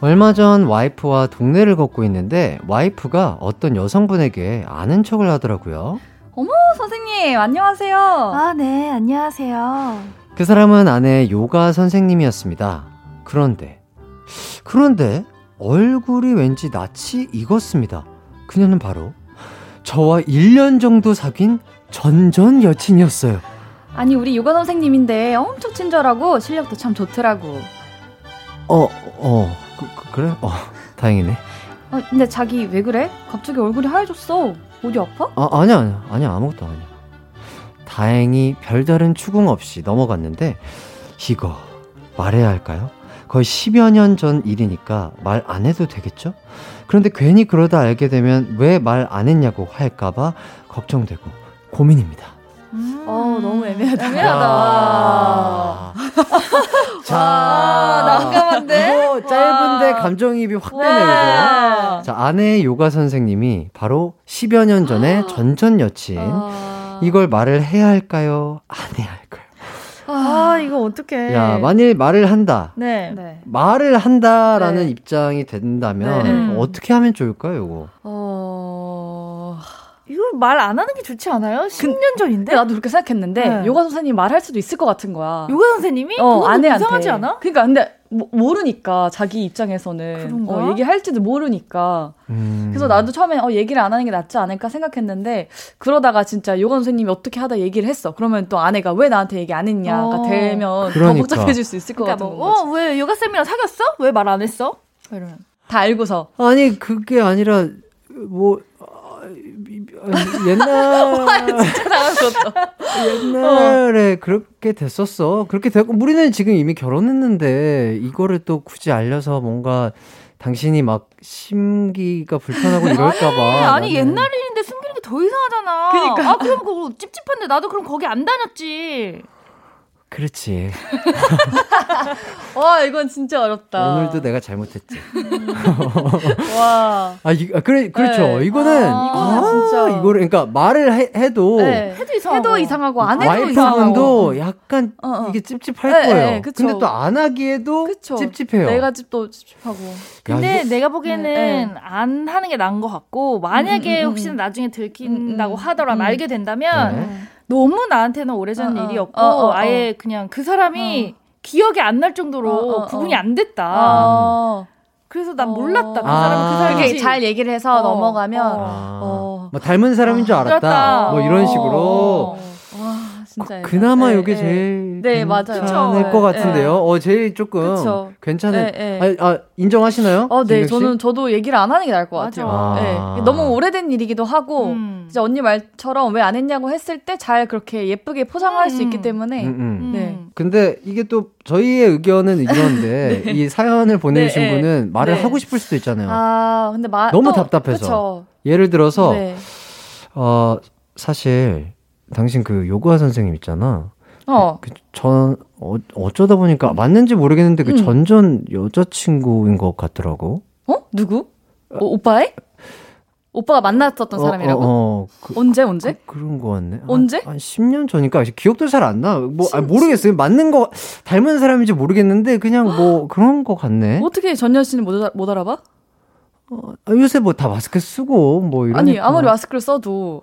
얼마 전 와이프와 동네를 걷고 있는데 와이프가 어떤 여성분에게 아는 척을 하더라고요. 어머, 선생님, 안녕하세요. 아, 네, 안녕하세요. 그 사람은 아내 요가 선생님이었습니다. 그런데, 그런데 얼굴이 왠지 낯이 익었습니다. 그녀는 바로 저와 1년 정도 사귄 전전 여친이었어요. 아니, 우리 요가 선생님인데 엄청 친절하고 실력도 참 좋더라고. 어, 어, 그, 래 어, 다행이네. 어, 근데 자기 왜 그래? 갑자기 얼굴이 하얘졌어. 어디 아파? 아, 아니야, 아니야, 아니야, 아무것도 아니야. 다행히 별다른 추궁 없이 넘어갔는데, 이거 말해야 할까요? 거의 10여 년 전 일이니까 말 안 해도 되겠죠? 그런데 괜히 그러다 알게 되면 왜 말 안 했냐고 할까봐 걱정되고 고민입니다. 어, 너무 애매하다. 야. 자, 난감한데? 이거 짧은데 감정이입이 확 되네요? 자, 아내의 요가 선생님이 바로 10여 년 전에 전전 여친. 아. 이걸 말을 해야 할까요? 안 해야 할까요? 아, 이거 어떡해. 야, 만일 말을 한다. 네. 네. 말을 한다라는 네. 입장이 된다면 네. 어떻게 하면 좋을까요, 이거? 어. 이거 말 안 하는 게 좋지 않아요? 10년 전인데? 근데 나도 그렇게 생각했는데 네. 요가 선생님 말할 수도 있을 것 같은 거야. 요가 선생님이? 어, 아내한테. 이상하지 않아? 그러니까 근데 모, 모르니까 자기 입장에서는 그런가? 어, 얘기할지도 모르니까. 음. 그래서 나도 처음에 어, 얘기를 안 하는 게 낫지 않을까 생각했는데 그러다가 진짜 요가 선생님이 어떻게 하다 얘기를 했어. 그러면 또 아내가 왜 나한테 얘기 안 했냐가 어. 되면 그러니까. 더 복잡해질 수 있을 것 그러니까 같은 뭐, 거지. 어, 왜 요가 쌤이랑 사귀었어? 왜 말 안 했어? 이러면. 다 알고서. 아니, 그게 아니라, 뭐, 아, 옛날 진짜 당황스럽다. 옛날에 그렇게 됐었어. 그렇게 됐고 우리는 지금 이미 결혼했는데 이거를 또 굳이 알려서 뭔가 당신이 막 심기가 불편하고 이럴까봐. 아니 옛날 일인데 숨기는 게 더 이상하잖아. 그니까. 아 그럼 그거 찝찝한데 나도 그럼 거기 안 다녔지. 그렇지. 와, 이건 진짜 어렵다. 오늘도 내가 잘못했지. 와. 아, 이, 아 그래 그렇죠. 네. 이거는 아, 아, 이거는 진짜. 이거를 그러니까 말을 해, 해도 네. 해도 이상하고. 해도 이상하고 안 해도 와이프분도 이상하고. 약간 어, 어. 이게 찝찝할 네, 거예요. 네. 근데 또 안 하기에도 그쵸. 찝찝해요. 내가 집도 찝찝하고. 근데 이거- 내가 보기에는 네, 네. 안 하는 게 나은 것 같고 만약에 음, 음, 음, 혹시나 음. 나중에 들킨다고 음, 음, 하더라 음. 알게 된다면 네. 너무 나한테는 오래전 어, 어. 일이었고 어, 어, 어. 아예 그냥 그 사람이 기억이 안 날 정도로 어, 어, 구분이 어. 안 됐다. 아. 그래서 난 어. 몰랐다. 그 아. 사람은 그 사람이 잘 얘기를 해서 어, 넘어가면 어. 아, 어. 뭐 닮은 사람인 줄 알았다. 그렇다. 뭐 이런 어. 식으로. 와, 진짜. 그, 그나마 네, 이게 네. 제일 네, 맞아요. 괜찮을 그쵸. 것 네, 같은데요. 어, 제일 조금 그쵸. 괜찮은. 네, 네. 아, 아, 인정하시나요? 어, 네? 저는 저도 얘기를 안 하는 게 나을 것. 같아요. 아. 네, 너무 오래된 일이기도 하고, 음. 이제 언니 말처럼 왜 안 했냐고 했을 때 잘 그렇게 예쁘게 포장할 수 음. 있기 때문에. 음, 음. 음. 네. 근데 이게 또 저희의 의견은 이런데 이 사연을 보내주신 네, 네. 분은 말을 네. 하고 싶을 수도 있잖아요. 아, 근데 마, 너무 또- 답답해서. 그쵸. 예를 들어서 네. 어 사실 당신 그 요가 선생님 있잖아. 어. 그 전 어, 어쩌다 보니까 맞는지 모르겠는데 그 음. 전전 여자친구인 것 같더라고. 어? 누구? 어, 오빠의? 오빠가 만났었던 어, 사람이라고? 어, 어, 그, 언제, 언제? 그, 런거 같네. 한- 언제? 한, 10년 전이니까 기억도 잘 안 나. 뭐 아, 모르겠어요. 맞는 거 닮은 사람인지 모르겠는데 그냥 뭐 그런 거 같네. 어떻게 전현 씨는 못, 알아, 못 알아봐? 어, 요새 뭐 다 마스크 쓰고 뭐 이러니까. 아니, 아무리 마스크를 써도.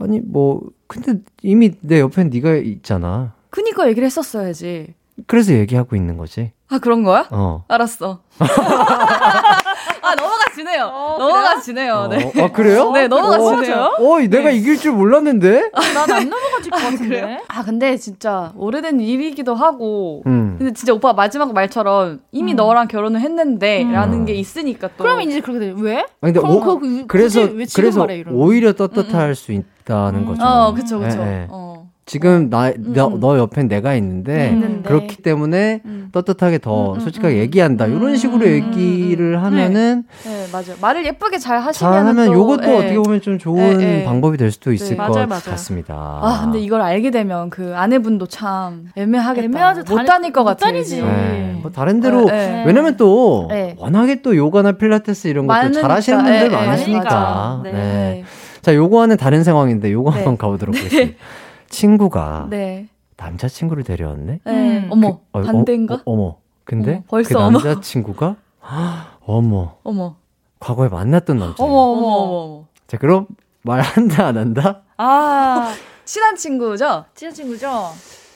아니 뭐 근데 이미 내 옆에 네가 있잖아. 그니까 얘기를 했었어야지. 그래서 얘기하고 있는 거지. 아, 그런 거야? 어. 알았어. 아, 넘어가 지네요. 넘어가 지네요. 네. 어, 아 그래요? 네, 넘어가 어, 지네요. 어, 내가 이길 줄 몰랐는데. 난안 넘어가질 것 같은데. 아, 근데 진짜 오래된 일이기도 하고. 음. 근데 진짜 오빠 마지막 말처럼 이미 너랑 결혼을 했는데 음. 라는 게 있으니까 또. 그럼 이제 그렇게 돼. 왜? 아니, 근데 그럼 오, 그- 왜 지금 그래서 말해. 오히려 떳떳할 수 있다는 거죠. 어, 그쵸, 그쵸. 예, 예. 어. 지금 나, 너, 음. 너 옆엔 내가 있는데 있는데. 그렇기 때문에 음. 떳떳하게 더 음, 음, 솔직하게 음. 얘기한다. 이런 식으로 음, 얘기를 음, 하면은 네, 맞아요. 말을 예쁘게 잘 하시면 잘 하면 또, 요것도 예. 어떻게 보면 좀 좋은 예, 예. 방법이 될 수도 있을 네. 것 맞아요, 맞아요. 같습니다. 아, 근데 이걸 알게 되면 그 아내분도 참 애매하겠다. 애매하죠. 못 다닐 것못 같아요. 네, 뭐 다른 데로 네, 네. 왜냐면 또 네. 워낙에 또 요가나 필라테스 이런 것도 많으니까, 잘하시는 예, 분들 예, 많으시니까. 네. 네. 자, 요거와는 다른 상황인데 요거 네. 한번 가보도록 하겠습니다. 친구가 네. 남자 친구를 데려왔네. 네. 음. 어머, 어, 어, 반대인가? 어, 머 근데 어머, 벌써 그 어머. 남자 친구가 어머 어머. 과거에 만났던 남자. 어머, 어머, 어머. 자, 그럼 말한다 안 한다? 아, 친한 친구죠? 친한 친구죠?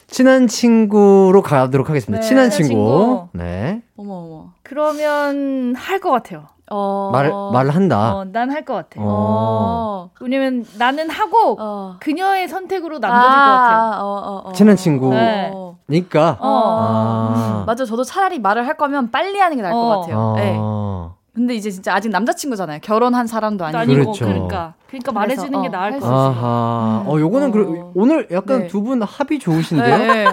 친한 친구로 가도록 하겠습니다. 네, 친한 친한 친구. 친구. 네. 어머, 어머. 그러면 할 것 같아요. 어. 말 말을 한다. 어, 난할 것 같아. 어. 어. 왜냐면 나는 하고 어. 그녀의 선택으로 남겨질 것 같아요. 어, 어, 어. 친한 친구. 네. 어. 니까. 어. 아. 맞아, 저도 차라리 말을 할 거면 빨리 하는 게 나을 것 어. 같아요. 네. 아. 근데 이제 진짜 아직 남자친구잖아요. 결혼한 사람도 아니고. 아니고 그렇죠. 그러니까 그러니까 말해주는 게 어, 나을 할것수 같아요. 아하. 어, 요거는 어. 그, 오늘 약간 네. 두분 합이 좋으신데요? 네, 네.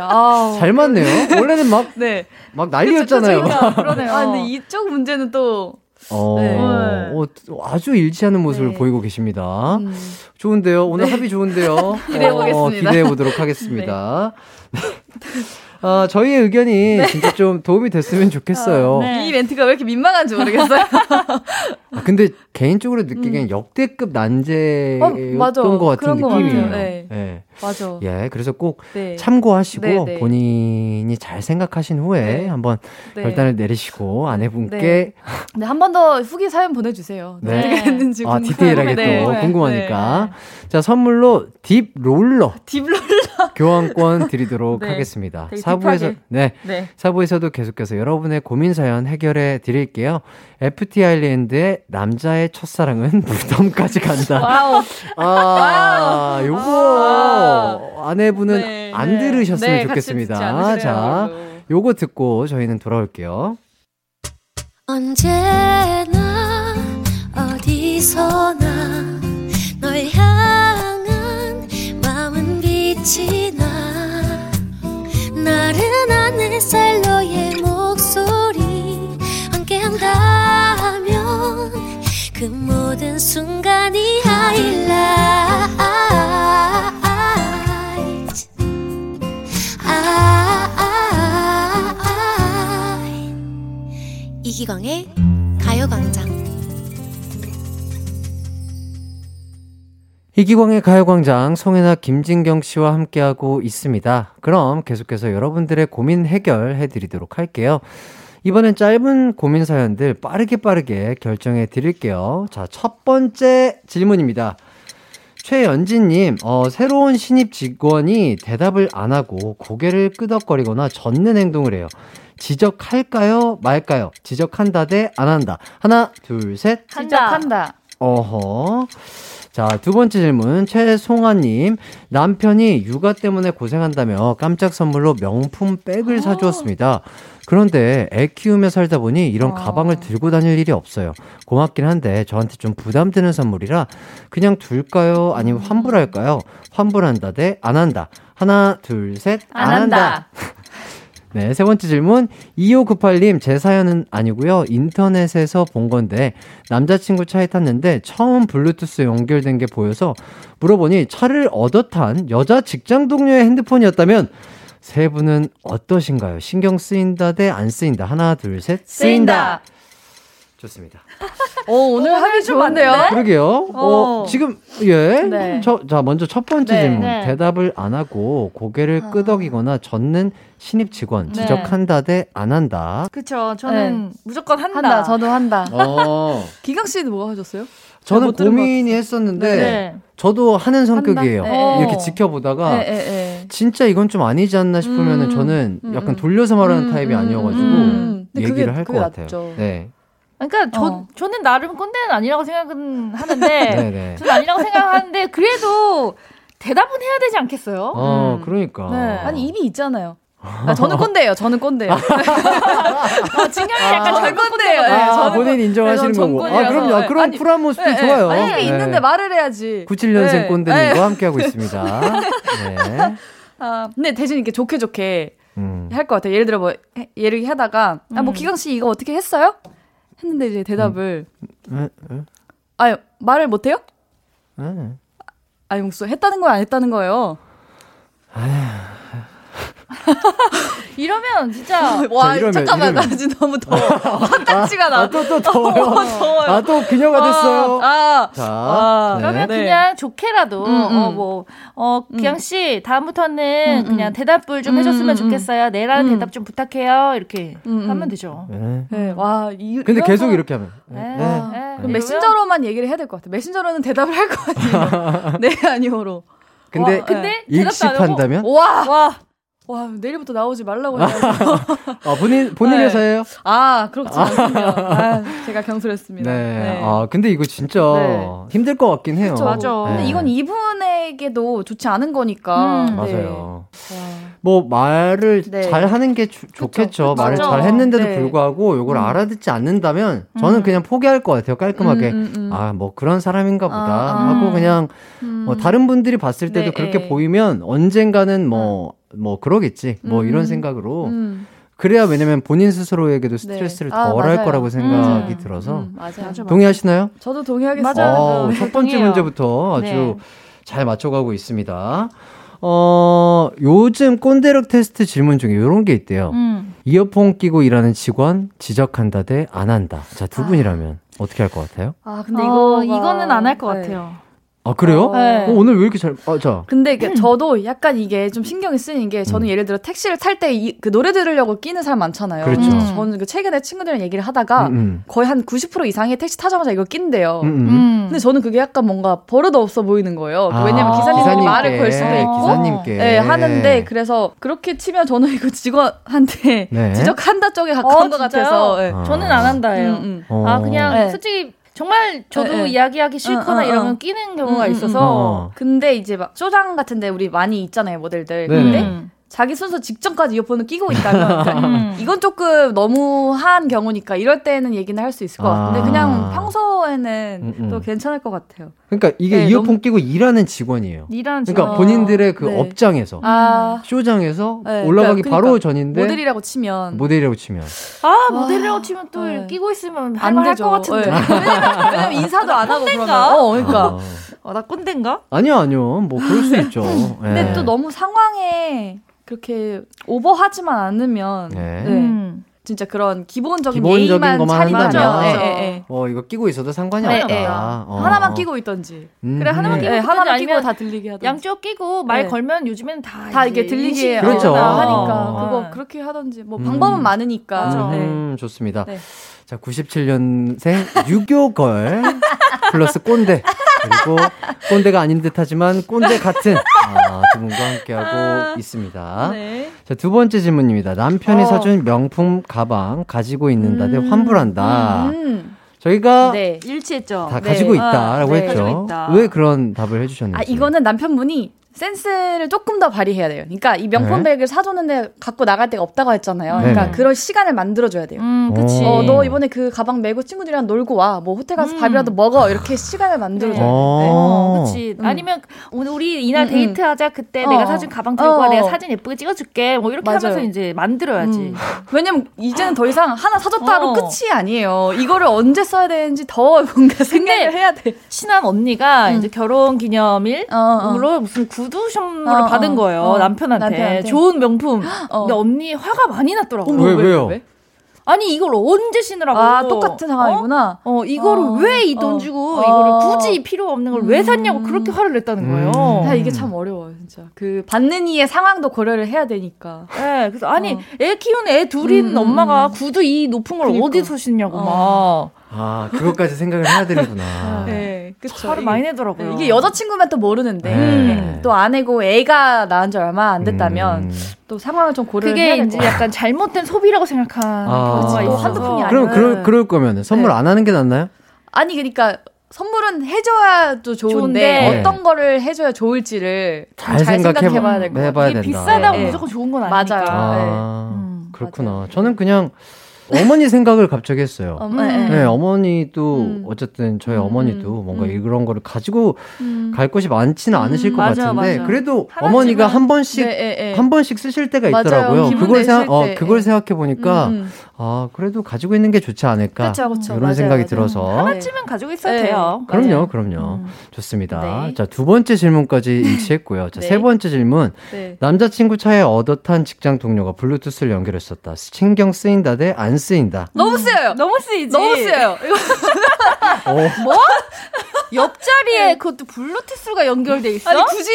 잘 맞네요. 원래는 막, 네. 막 난리였잖아요. 그러네요. 아, 근데 이쪽 문제는 또. 어, 네. 어, 아주 일치하는 모습을 네. 보이고 계십니다. 음. 좋은데요. 오늘 합이 좋은데요. 기대해보겠습니다. 기대해 보도록 하겠습니다. 아, 저희의 의견이 진짜 좀 도움이 됐으면 좋겠어요. 네. 이 멘트가 왜 이렇게 민망한지 모르겠어요. 아, 근데 개인적으로 느끼기엔 역대급 난제였던 어. 것 같은 느낌이에요. 네. 예. 맞아. 예, 그래서 꼭 네. 참고하시고 네, 네. 본인이 잘 생각하신 후에 네. 한번 네. 결단을 내리시고 아내분께 네. 네, 한 번 더 후기 사연 보내주세요. 네. 어떻게 했는지 아. 디테일하게 네. 또 네. 궁금하니까. 자, 선물로 딥 롤러 딥 롤러. 교환권 드리도록 네. 하겠습니다. 사부에서. 네. 네. 사부에서도 계속해서 여러분의 고민 사연 해결해 드릴게요. FT 아일랜드의 남자의 첫사랑은 무덤까지 간다. Wow. 아, wow. 요거 아. 아내분은 네, 안 네. 들으셨으면 네, 좋겠습니다. 자, 요거 듣고 저희는 돌아올게요. 언제나 어디서나 널 향한 마음은 빛이 나 나른한 햇살 너의 몸 순간이 하이라이트 아, 이기광의 가요광장 이기광의 가요광장 송혜나 김진경 씨와 함께하고 있습니다. 그럼 계속해서 여러분들의 고민 해결해 드리도록 할게요. 이번엔 짧은 고민 사연들 빠르게 빠르게 결정해 드릴게요. 자, 첫 번째 질문입니다. 최연진님, 어, 새로운 신입 직원이 대답을 안 하고 고개를 끄덕거리거나 젓는 행동을 해요. 지적할까요? 말까요? 지적한다 대 안 한다. 하나, 둘, 셋. 지적한다. 어허. 자, 두 번째 질문. 최송아님. 남편이 육아 때문에 고생한다며 깜짝 선물로 명품 백을 사주었습니다. 그런데 애 키우며 살다 보니 이런 가방을 들고 다닐 일이 없어요. 고맙긴 한데 저한테 좀 부담되는 선물이라 그냥 둘까요? 아니면 환불할까요? 환불한다 대 안 한다. 하나, 둘, 셋. 안 한다. 네, 세 번째 질문. 2598님, 제 사연은 아니고요. 인터넷에서 본 건데, 남자친구 차에 탔는데, 처음 블루투스 연결된 게 보여서 물어보니, 차를 얻어 탄 여자 직장 동료의 핸드폰이었다면, 세 분은 어떠신가요? 신경 쓰인다 대 안 쓰인다. 하나, 둘, 셋. 쓰인다. 좋습니다. 오, 오늘 하기 좋은데요? 그러게요. 어, 어. 지금, 예. 네. 저, 자, 먼저 첫 번째 네. 질문. 네. 대답을 안 하고 고개를 끄덕이거나 젓는 신입 직원. 네. 지적한다 대 안 한다. 그쵸. 저는 무조건 한다. 한다. 저도 한다. 어. 기강 씨는 뭐 하셨어요? 저는 고민이 했었는데 네. 저도 하는 성격이에요. 네. 이렇게 지켜보다가 네, 네, 네. 진짜 이건 좀 아니지 않나 싶으면은 음, 저는 음, 약간 음. 돌려서 말하는 음, 타입이 음, 아니어가지고 음. 얘기를 할 것 같아요. 낫죠. 네. 그러니까 저 어. 저는 나름 꼰대는 아니라고 생각은 하는데 네네. 저는 아니라고 생각하는데 그래도 대답은 해야 되지 않겠어요? 어, 그러니까. 네. 아니 입이 있잖아요. 아, 저는 꼰대예요. 저는 꼰대예요. 어, 진경이 약간 저는 젊은 꼰대예요. 꼰대예요. 네, 아, 저는 본인 꼰- 인정하시는 네, 거고. 아, 그럼요. 그런 아니, 쿨한 모습도 네, 좋아요. 아니, 네. 있는데 말을 해야지. 97년생 네. 꼰대님과 네. 함께하고 있습니다. 네. 아, 근데 대신 이렇게 좋게 좋게 음. 할것 같아요. 예를 들어 뭐 해- 예를 하다가 아, 뭐 기강 씨 이거 어떻게 했어요? 했는데 이제 대답을 에, 에, 아유 말을 못 해요? 에. 아니 무슨 했다는 거야 안 했다는 거예요? 이러면 진짜 와 이러면, 잠깐만 이러면. 나 지금 너무 더워. 화딱지가 나. 아, 또, 또 더워요. 어, 더워요. 아, 또 그녀가 됐어요. 아, 자, 아, 네. 그러면 네. 그냥 좋게라도 음, 음. 어 뭐 어 기영 씨 다음부터는 음, 그냥 음. 대답을 좀 음, 해줬으면 음, 좋겠어요. 내라는 음. 대답 좀 부탁해요. 이렇게 음, 음. 하면 되죠. 네. 네, 와 이, 근데 계속 거- 이렇게 하면. 네. 네. 네. 그럼 그러면- 메신저로만 얘기를 해야 될 것 같아. 메신저로는 대답을 할 거 아니에요. 네 아니오로. 근데, 와, 근데 대답도 안 하고 일식한다면? 와, 와 와 내일부터 나오지 말라고 해가지고. 아, 본인, 본인 네. 회사예요? 아 그렇지 않군요. 아, 제가 경솔했습니다. 네. 아, 근데 이거 진짜 네. 힘들 것 같긴 해요. 그렇죠. 맞아. 근데 네. 이건 이분에게도 좋지 않은 거니까. 음. 네. 맞아요. 와. 뭐 말을 네. 잘 하는 게 주- 좋겠죠. 말을 그쵸. 잘 했는데도 네. 불구하고 이걸 음. 알아듣지 않는다면 저는 음. 그냥 포기할 것 같아요. 깔끔하게. 음, 음, 음. 아, 뭐 그런 사람인가 보다 아, 하고 음. 그냥 음. 뭐 다른 분들이 봤을 때도 네, 그렇게 예. 보이면 언젠가는 뭐 뭐 그러겠지. 뭐 음. 이런 생각으로 음. 그래야 왜냐면 본인 스스로에게도 스트레스를 네. 아, 덜할 맞아요. 거라고 생각이 음. 들어서 음, 맞아요. 동의하시나요? 저도 동의하겠습니다. 맞아요. 어, 네, 첫 번째 동의해요. 문제부터 아주 네. 잘 맞춰가고 있습니다. 어, 요즘 꼰대력 테스트 질문 중에 이런 게 있대요. 음. 이어폰 끼고 일하는 직원 지적한다 대 안 한다. 자, 두 분이라면 어떻게 할 것 같아요? 아 근데 이거 이거 이거는 안 할것 네. 같아요. 아, 그래요? 네. 어, 오늘 왜 이렇게 잘, 아, 자. 근데 이게 저도 약간 이게 좀 신경이 쓰이는 게 저는 음. 예를 들어 택시를 탈 때 그 노래 들으려고 끼는 사람 많잖아요. 그렇죠. 그래서 저는 그 최근에 친구들이랑 얘기를 하다가 음, 음. 거의 한 90% 이상이 택시 타자마자 이거 낀대요. 음, 음. 음. 근데 저는 그게 약간 뭔가 버릇 없어 보이는 거예요. 아, 왜냐면 기사님들이 말을 걸 수도 있고. 기사님께. 네, 하는데 그래서 그렇게 치면 저는 이거 직원한테 네. 지적한다 쪽에 가까운 것 진짜요? 같아서. 네. 아. 저는 안 한다예요. 음, 음. 어. 아 그냥 네. 솔직히 정말 저도 네, 네. 이야기하기 싫거나 어, 어, 이러면 어. 끼는 경우가 음, 음, 있어서 어. 근데 이제 막 쇼장 같은데 우리 많이 있잖아요 모델들. 네네. 근데 음. 자기 순서 직전까지 이어폰을 끼고 있다면 그러니까 이건 조금 너무한 경우니까 이럴 때는 얘기는 할 수 있을 것 같은데 아. 그냥 평소에는 음, 음. 또 괜찮을 것 같아요. 그러니까 이게 네, 이어폰 너무- 끼고 일하는 직원이에요. 일하는 그러니까 직원. 본인들의 그 네. 업장에서 아 쇼장에서 네, 올라가기 그러니까, 바로 그러니까 전인데 모델이라고 치면 모델이라고 치면 아 모델이라고 치면 또 네. 끼고 있으면 안 할만할 되죠. 것 같은데. 네. 왜냐면, 인사도 안 하고 그러면 꼰대인가? 어 그러니까 아. 어, 나 꼰대인가? 아니요 아니요 뭐 그럴 수 있죠. 근데 예. 또 너무 상황에 그렇게 오버하지만 않으면 네. 네. 음. 진짜 그런 기본적인, 기본적인 예의만 차리면. 예, 예, 예. 어 이거 끼고 있어도 상관이 네, 없다. 네. 어. 하나만 끼고 있던지. 음. 그래, 하나만 네, 끼고 있던지 하나만 끼고 다 들리게 하던지. 양쪽 끼고 말 네. 걸면 요즘에는 다 다 이게 들리게 인식이 그렇죠. 하니까, 어. 하니까 그거 그렇게 하던지 뭐 음. 방법은 많으니까. 네. 음, 좋습니다. 네. 자, 97년생 유교걸 플러스 꼰대 그리고 꼰대가 아닌 듯하지만 꼰대 같은 아, 두 분과 함께하고 있습니다. 네. 자, 두 번째 질문입니다. 남편이 어. 사준 명품 가방 가지고 있는다 대 환불한다. 음. 저희가 네. 일치했죠. 다 네. 가지고 있다라고 아, 네. 했죠. 가지고 있다. 왜 그런 답을 해주셨는지. 아, 이거는 남편분이 센스를 조금 더 발휘해야 돼요. 그러니까 이 명품 네. 백을 사줬는데 갖고 나갈 데가 없다고 했잖아요. 네. 그러니까 네. 그럴 시간을 만들어줘야 돼요. 음, 그치. 어, 어, 너 이번에 그 가방 메고 친구들이랑 놀고 와. 뭐 호텔 가서 음. 밥이라도 먹어. 이렇게 시간을 만들어줘야 돼요. 어. 네. 어, 그치. 음. 아니면 오늘 우리 이날 음, 음. 데이트하자. 그때 어. 내가 사준 가방 들고 와. 어. 내가 사진 예쁘게 찍어줄게. 뭐 이렇게 맞아요. 하면서 이제 만들어야지. 음. 왜냐면 이제는 더 이상 하나 사줬다로 어. 끝이 아니에요. 이거를 언제 써야 되는지 더 뭔가 생각을 해야 돼. 친한 언니가 음. 이제 결혼 기념일 어, 어. 으로 무슨 구두 선물을 어, 받은 어. 거예요. 어. 남편한테. 남편한테. 좋은 명품. 어. 근데 언니 화가 많이 났더라고. 왜, 왜요? 아니 이걸 언제 신으라고? 아, 똑같은 상황이구나. 어, 어, 이거를 어. 왜이돈 어. 주고 어. 이거를 굳이 필요 없는 걸왜 음. 샀냐고 그렇게 화를 냈다는 거예요. 음. 야, 이게 참 어려워요, 진짜. 그 받는 이의 상황도 고려를 해야 되니까. 네, 그래서 아니 어. 애 키우는 애 둘인 음, 음, 엄마가 음. 구두 이 높은 걸 그니까. 어디서 신냐고 어. 막 아, 그것까지 생각을 해야 되는구나. 네, 그쵸. 화를 많이 내더라고요. 이게 여자친구면 또 모르는데 네. 또 아내고 애가 낳은 지 얼마 안 됐다면 음. 또 상황을 좀 고려를 그게 해야 이제 될것 약간 잘못된 소비라고 생각한 아. 그치, 또 있어서. 한두 푼이 그럼, 아니면- 그럴, 그럴 거면 선물 네. 안 하는 게 낫나요? 아니 그러니까 선물은 해줘야 또 좋은데, 좋은데. 어떤 거를 해줘야 좋을지를 잘 잘, 생각해 생각해봐야 될것 같아요. 해봐야 이게 된다. 비싸다고 네. 무조건 좋은 건 아니니까. 맞아요. 아, 음, 그렇구나. 저는 그냥 어머니 생각을 갑자기 했어요. 어, 음. 네, 네, 어머니도 음. 어쨌든 저희 음, 어머니도 음, 뭔가 음. 이런 거를 가지고 음. 갈 곳이 많지는 않으실 것 맞아, 같은데 맞아. 그래도 하나지만- 어머니가 한 번씩 네, 예, 예. 한 번씩 쓰실 때가 맞아요. 있더라고요. 그걸 생각 어 때, 그걸 예. 생각해 보니까 음, 음. 아 그래도 가지고 있는 게 좋지 않을까 그쵸, 그쵸. 이런 맞아요, 생각이 맞아요. 들어서 하나쯤은 가지고 있어도 네. 돼요. 그럼요, 맞아요. 그럼요. 음. 좋습니다. 네. 자, 두 번째 질문까지 일치했고요. 자, 네. 세 번째 질문. 네. 남자친구 차에 얻어탄 직장 동료가 블루투스를 연결했었다. 신경 쓰인다 대안 쓰인다. 너무 쓰여요. 너무 쓰이지. 너무 쓰여요. 어, 옆자리에 그것도 블루투스가 연결돼 있어? 아니 굳이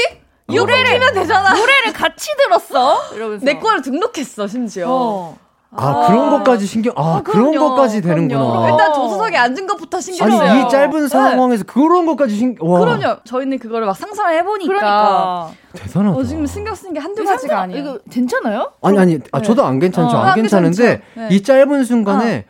노래를 키면 되잖아. 노래를 같이 들었어? 이러면서. 내 거를 등록했어 심지어. 어. 아, 그런 것까지 신경, 아, 그런 그럼요, 것까지 그럼요. 되는구나. 일단 조수석에 앉은 것부터 신경 써요. 아니, 이 짧은 상황에서 그런 것까지 신경, 와. 그럼요. 저희는 그거를 막 상상을 해 보니까. 그러니까. 대단하다. 어, 지금 신경 쓰는 게 한두 가지가 상상- 아니에요. 이거 괜찮아요? 아니, 아니, 아, 저도 안 괜찮죠. 어, 안 안 괜찮은데, 괜찮죠. 네. 이 짧은 순간에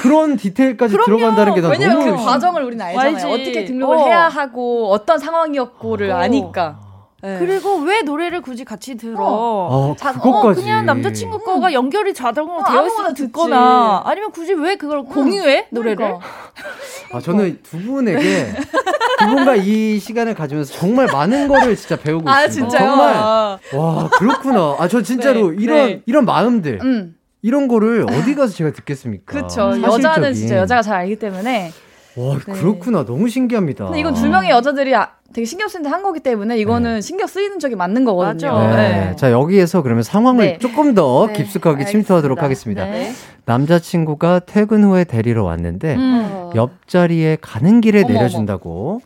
그런 디테일까지 들어간다는 게난 왜냐면 너무. 그 과정을 우리는 알잖아요. 알지. 어떻게 등록을 어. 해야 하고 어떤 상황이었고를 어. 아니까. 네. 그리고 왜 노래를 굳이 같이 들어? 어, 자- 그것까지. 어, 그냥 남자친구 거가 연결이 자동으로 어, 되어 있으면. 듣거나 아니면 굳이 왜 그걸 공유해 노래를? 그러니까. 아, 저는 두 분에게 두 분과 이 시간을 가지면서 정말 많은 거를 진짜 배우고 아 있습니다. 진짜요? 정말 아. 와 그렇구나. 아 저 진짜로 네, 이런 네. 이런 마음들 음, 이런 거를 어디 가서 제가 듣겠습니까? 그쵸. 사실적인. 여자는 진짜 여자가 잘 알기 때문에. 와 네. 그렇구나. 너무 신기합니다. 근데 이건 두 명의 여자들이 아- 되게 신경 쓰는데 한 거기 때문에 이거는 신경 쓰이는 적이 맞는 거거든요. 네. 네. 자 여기에서 그러면 상황을 네. 조금 더 네, 깊숙하게 침투하도록 하겠습니다. 네. 남자친구가 퇴근 후에 데리러 왔는데 어. 옆자리에 가는 길에 어머, 내려준다고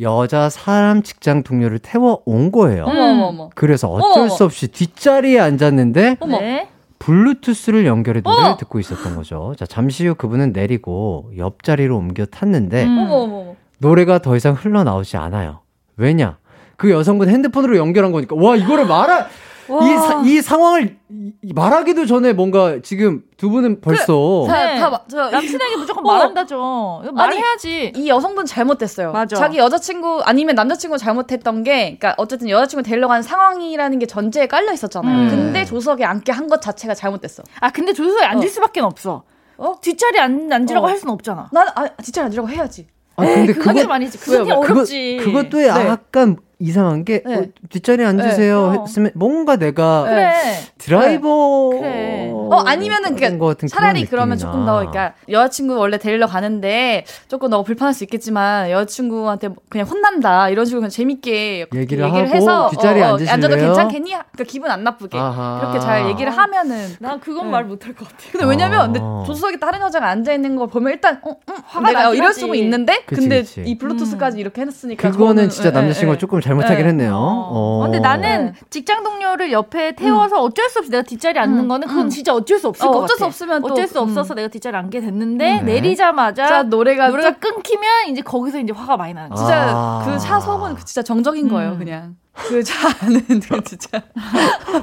여자 사람 직장 동료를 태워 온 거예요. 어머 어머 어머. 그래서 어쩔 어머. 수 없이 뒷자리에 앉았는데 어머. 네. 블루투스를 연결해 노래를 어머. 듣고 있었던 거죠. 자, 잠시 후 그분은 내리고 옆자리로 옮겨 탔는데 음. 어머 어머 어머. 노래가 더 이상 흘러나오지 않아요. 왜냐? 그 여성분 핸드폰으로 연결한 거니까 와 이거를 말할 이, 사- 이 상황을 이- 말하기도 전에 뭔가 지금 두 분은 벌써 다, 다, 마- 저, 남친에게 무조건 어. 말한다죠. 이거 말해야지. 이 여성분 잘못됐어요. 맞아. 자기 여자친구 아니면 남자친구 잘못했던 게, 그러니까 어쨌든 여자친구 데리러 가는 상황이라는 게 전제에 깔려 있었잖아요. 음. 근데 조석에 앉게 한 것 자체가 잘못됐어. 아 근데 조수석에 앉을 수밖에 없어. 어? 뒷자리 안 앉으라고 어. 할 수는 없잖아. 난 아, 진짜 앉으라고 해야지. 아 근데 그거 아니지. 그게? 어렵지. 그거, 그것도 약간 이상한 게 네. 어, 뒷자리에 앉으세요 네. 했으면 뭔가 내가 그래. 드라이버 그래. 어 아니면은 그 차라리 그러면. 조금 더 그러니까 여자친구 원래 데리러 가는데 조금 너무 불편할 수 있겠지만 여자친구한테 그냥 혼난다 이런 식으로 그냥 재밌게 얘기를 하고 해서 뒷자리에 어, 어, 앉으실래요? 앉아도 괜찮겠니? 그러니까 기분 안 나쁘게 아하. 그렇게 잘 얘기를 하면은 난 그건 네. 말 못할 것 같아. 근데 왜냐면 근데 어. 조수석에 다른 여자가 앉아 있는 걸 보면 일단 어, 음, 화가 내가 이럴. 수가 있는데 그치, 근데 그치. 이 블루투스까지 이렇게 해놨으니까 그거는 저는, 진짜 예, 남자친구가 예, 조금 잘못하긴 예. 했네요. 어. 어. 근데 나는 직장 동료를 옆에 태워서 어쩔 수 없이 내가 뒷자리 앉는 음. 거는 그건 음. 진짜 어쩔 수 없을 어, 것 어쩔 수 같아. 없으면 또, 어쩔 수 음. 없어서 내가 뒷자리 앉게 됐는데 네. 내리자마자 진짜 노래가 노래가 딱 끊기면 이제 거기서 이제 화가 많이 나는. 진짜 아. 그 차석은 진짜 정적인 거예요 음. 그냥 그차 안은 그 진짜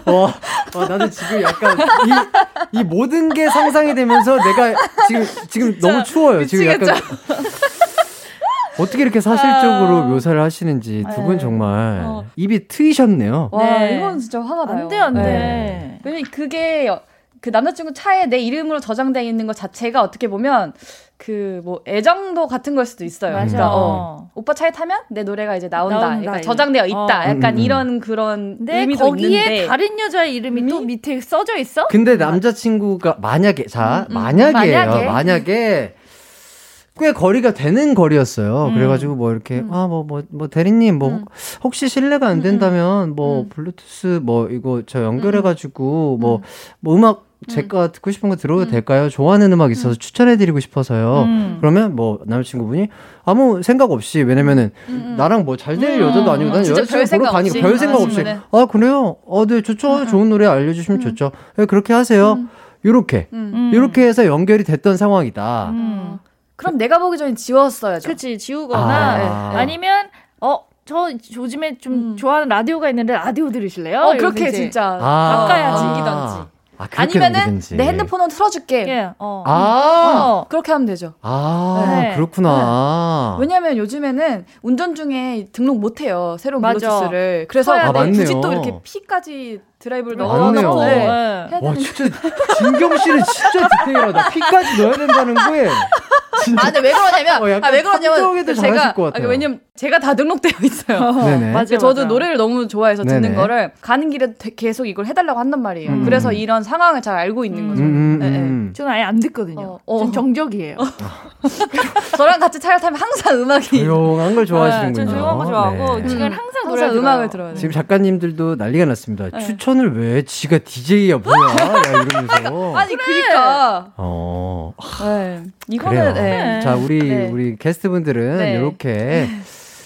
와, 와, 나는 지금 약간 이, 이 모든 게 상상이 되면서 내가 지금 지금 너무 추워요. 지금 약간 어떻게 이렇게 사실적으로 아. 묘사를 하시는지 두분 네. 정말 어. 입이 트이셨네요. 와 네. 이건 진짜 화가 나요 안 돼, 안 돼. 네. 왜냐면 그게 그 남자친구 차에 내 이름으로 저장되어 있는 것 자체가 어떻게 보면 그 뭐 애정도 같은 걸 수도 있어요. 맞아. 그러니까 어, 오빠 차에 타면 내 노래가 이제 나온다. 나온다, 그러니까. 저장되어 있다. 어. 약간 음, 음. 이런 그런 근데 의미도 거기에 있는데 다른 여자의 이름이 또 밑에 써져 있어? 근데 남자친구가 만약에 자 음, 음. 만약에요. 만약에, 만약에. 꽤 거리가 되는 거리였어요. 음. 그래가지고 뭐 이렇게 아뭐뭐 뭐 대리님 뭐 음. 혹시 실례가 안 된다면 뭐 음. 블루투스 뭐 이거 저 연결해가지고 뭐뭐 음악 제가 듣고 싶은 거 들어도 될까요? 좋아하는 음악 있어서 추천해드리고 싶어서요. 음. 그러면 뭐 남자친구분이 아무 생각 없이 왜냐면은 나랑 뭐 잘될 음. 여자도 아니고 난 진짜 여자친구 별 보러 가니까. 별 생각 없이. 아 그래요? 어, 네 좋죠. 좋은 노래 알려주시면 좋죠. 네, 그렇게 하세요. 요렇게 음. 요렇게 해서 연결이 됐던 상황이다. 음. 그럼 내가 보기 전에 지웠어야죠. 그치 지우거나 아. 아. 니면 어. 저 요즘에 좀 음. 좋아하는 라디오가 있는데 라디오 들으실래요? 어 그렇게 진짜 아. 바꿔야지 이기던지. 아, 그렇게 아니면은 넘기든지. 내 핸드폰으로 틀어줄게. 예, 어. 아, 어, 그렇게 하면 되죠. 아, 네. 그렇구나. 왜냐면 요즘에는 운전 중에 등록 못 해요. 새로운. 블루투스를. 그래서 아, 네. 굳이 또 이렇게 P까지 드라이브를. 넣어놓고 네. 네. 와, 진짜, 진경 씨는 진짜 디테일하다. 피까지 넣어야 된다는 거에. 진짜. 아, 근데 왜 그러냐면, 어, 아, 왜 그러냐면, 제가. 아, 왜냐면 제가 다 등록되어 있어요. 네네. 맞아. 저도 노래를 너무 좋아해서 듣는 네네. 거를 가는 길에 되- 계속 이걸 해달라고 한단 말이에요. 음. 그래서 이런 상황을 잘 알고 있는 거죠. 음, 음, 네, 네. 음. 저는 아예 안 듣거든요. 어, 어. 전 정적이에요. 저랑 같이 차를 타면 항상 음악이 조용한 걸 좋아하시는군요. 전 조용한 거 좋아하고 네. 지금 음. 항상 노래 항상 음악을 들어야 돼요. 지금 작가님들도 난리가 났습니다. 네. 추천을 왜 지가 DJ야 뭐야? 야, 이러면서. 아니, 그니까. 어. 네. 그래요. 이거는, 네. 자, 우리 네. 우리 게스트분들은 네. 이렇게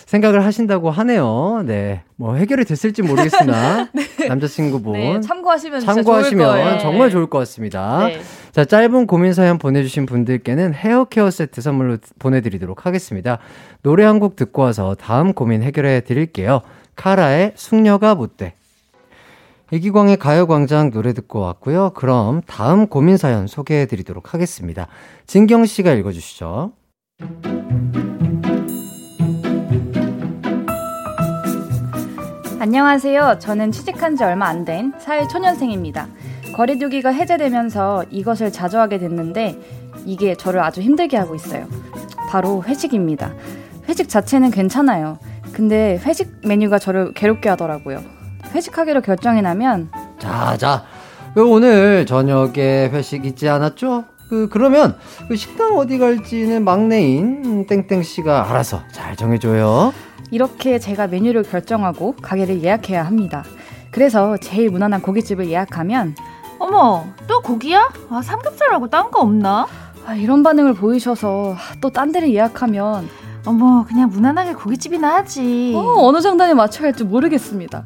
생각을 하신다고 하네요. 네. 뭐 해결이 됐을지 모르겠으나 남자친구분 네, 참고하시면 참고하시면 좋을 거예요. 정말 좋을 것 같습니다. 네. 자, 짧은 고민 사연 보내주신 분들께는 헤어 케어 세트 선물로 보내드리도록 하겠습니다. 노래 한 곡 듣고 와서 다음 고민 해결해 드릴게요. 카라의 숙녀가 못돼. 이기광의 가요광장 노래 듣고 왔고요. 그럼 다음 고민 사연 소개해 드리도록 하겠습니다. 진경 씨가 읽어주시죠. 안녕하세요. 저는 취직한 지 얼마 안 된 사회 초년생입니다. 거리두기가 해제되면서 이것을 자주 하게 됐는데 이게 저를 아주 힘들게 하고 있어요. 바로 회식입니다. 회식 자체는 괜찮아요. 근데 회식 메뉴가 저를 괴롭게 하더라고요. 회식하기로 결정이 나면 자, 자. 그 오늘 저녁에 회식 있지 않았죠? 그, 그러면 그 식당 어디 갈지는 막내인 땡땡 씨가 알아서 잘 정해 줘요. 이렇게 제가 메뉴를 결정하고 가게를 예약해야 합니다. 그래서 제일 무난한 고깃집을 예약하면 어머, 또 고기야? 아, 삼겹살 말고 딴 거 없나? 아, 이런 반응을 보이셔서 또 딴 데를 예약하면 어머, 그냥 무난하게 고깃집이나 하지. 어, 어느 장단에 맞춰야 할지 모르겠습니다.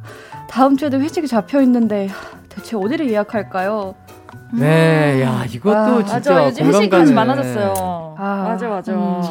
다음 주에도 회식이 잡혀 있는데 대체 어디를 예약할까요? 네, 야, 이것도 아, 진짜 맞아, 요즘 공감 회식 관심 가네. 많아졌어요. 아, 맞아, 맞아. 음.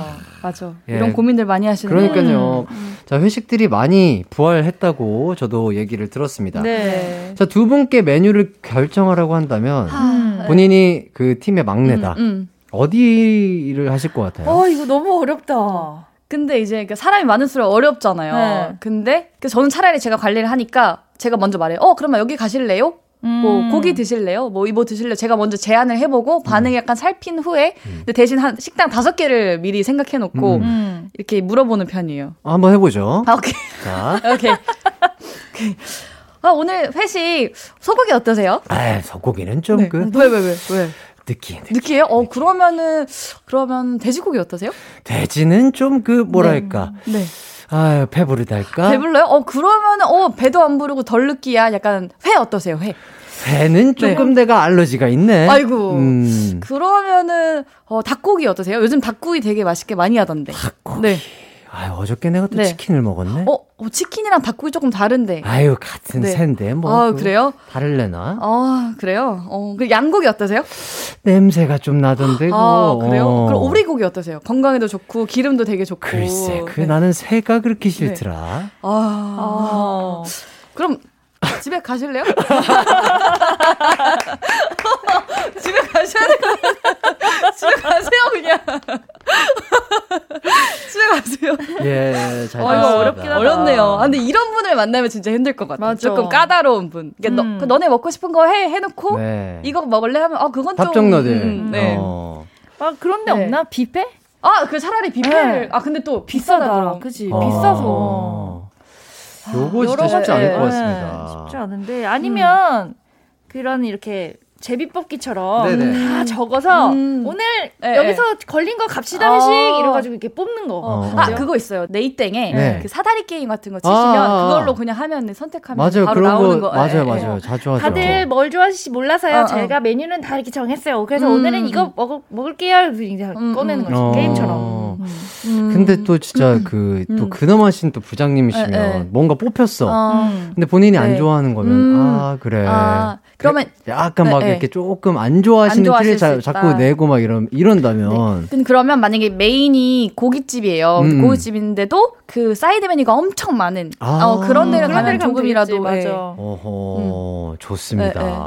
맞아. 예. 이런 고민들 많이 하시는 그러니까요. 자, 회식들이 많이 부활했다고 저도 얘기를 들었습니다. 네. 자, 두 분께 메뉴를 결정하라고 한다면 음. 본인이 그 팀의 막내다. 음, 음. 어디를 하실 것 같아요? 어, 이거 너무 어렵다. 근데 이제 그 사람이 많을수록 어렵잖아요. 네. 근데 그 저는 차라리 제가 관리를 하니까 제가 먼저 말해요. 어, 그러면 여기 가실래요? 뭐 음. 고기 드실래요? 뭐 이거 드실래요? 제가 먼저 제안을 해보고 반응이 약간 살핀 후에 근데 대신 한 식당 다섯 개를 미리 생각해놓고 음. 음. 이렇게 물어보는 편이에요. 한번 해보죠. 아, 오케이. 자, 오케이. 오케이. 아, 오늘 회식 소고기 어떠세요? 아, 소고기는 좀그 왜, 왜, 왜, 왜? 느끼해. 느끼해요? 어, 그러면은, 그러면 돼지고기 어떠세요? 돼지는 좀 그 뭐랄까. 네. 아유, 배 부르달까? 배 불러요? 어, 그러면은, 어, 배도 안 부르고 덜 느끼야. 약간, 회 어떠세요, 회? 배는 조금 내가 알러지가 있네. 네. 아이고. 음. 그러면은, 어, 닭고기 어떠세요? 요즘 닭고기 되게 맛있게 많이 하던데. 닭고기. 네. 아유, 어저께 내가 또 네. 치킨을 먹었네. 어, 어, 치킨이랑 닭고기 조금 다른데. 아유, 같은 네. 새인데 뭐. 아, 그 그래요? 다를래나? 어, 그래요? 어, 그 양고기 어떠세요? 냄새가 좀 나던데. 아, 그거. 그래요? 어. 그럼 오리고기 어떠세요? 건강에도 좋고, 기름도 되게 좋고. 글쎄, 그 네. 나는 새가 그렇게 싫더라. 아. 그럼 집에 가실래요? 집에 가셔야 될 것 같아요. 집에 가세요, 그냥. 집에 가세요. 예, 잘 어. 이거 어렵긴 하다. 어렵네요. 아, 근데 이런 분을 만나면 진짜 힘들 것 같아요. 맞아. 조금 까다로운 분. 그러니까 음. 너, 그 너네 먹고 싶은 거 해, 해놓고, 네. 이거 먹을래 하면, 아, 그건 좀. 답정너들. 음, 네. 어. 아, 그런 데 네. 없나? 뷔페? 아, 그 차라리 뷔페를. 네. 아, 근데 또 비싸다. 비싸다. 그지? 어. 비싸서. 요거 진짜 여러 쉽지 가지- 않을 것 네, 같습니다. 쉽지 않은데 아니면 그런 이렇게 제비뽑기처럼 네네. 다 적어서 음. 오늘 네, 여기서 걸린 거 갑시다 아. 회식 이래가지고 이렇게 뽑는 거. 어. 아, 그거 있어요. 네이땡에 네. 그 사다리 게임 같은 거 치시면 아, 아, 아. 그걸로 그냥 하면 선택하면 맞아요. 바로 그런 나오는 거, 거. 맞아요, 예, 예. 맞아요. 자주 하죠. 다들 뭘 좋아하실지 몰라서요. 어, 어. 제가 메뉴는 다 이렇게 정했어요. 그래서 음, 오늘은 이거 음. 먹을, 먹을게요. 이제 음, 꺼내는 음. 거죠. 어. 게임처럼. 음. 근데 또 진짜 그, 또 음. 근엄하신 또 부장님이시면 예, 예. 뭔가 뽑혔어. 어. 근데 본인이 안 네. 좋아하는 거면, 음. 아, 그래. 아, 그러면 약간 막 네, 네. 이렇게 조금 안 좋아하시는 안 티를 자. 자꾸 내고 막 이런, 이런다면. 근데 그러면 만약에 메인이 고깃집이에요. 음. 고깃집인데도 그 사이드 메뉴가 엄청 많은 아. 어, 그런 데를 가면 가면 조금이라도 되겠지, 예. 맞아. 어허, 좋습니다. 네, 네.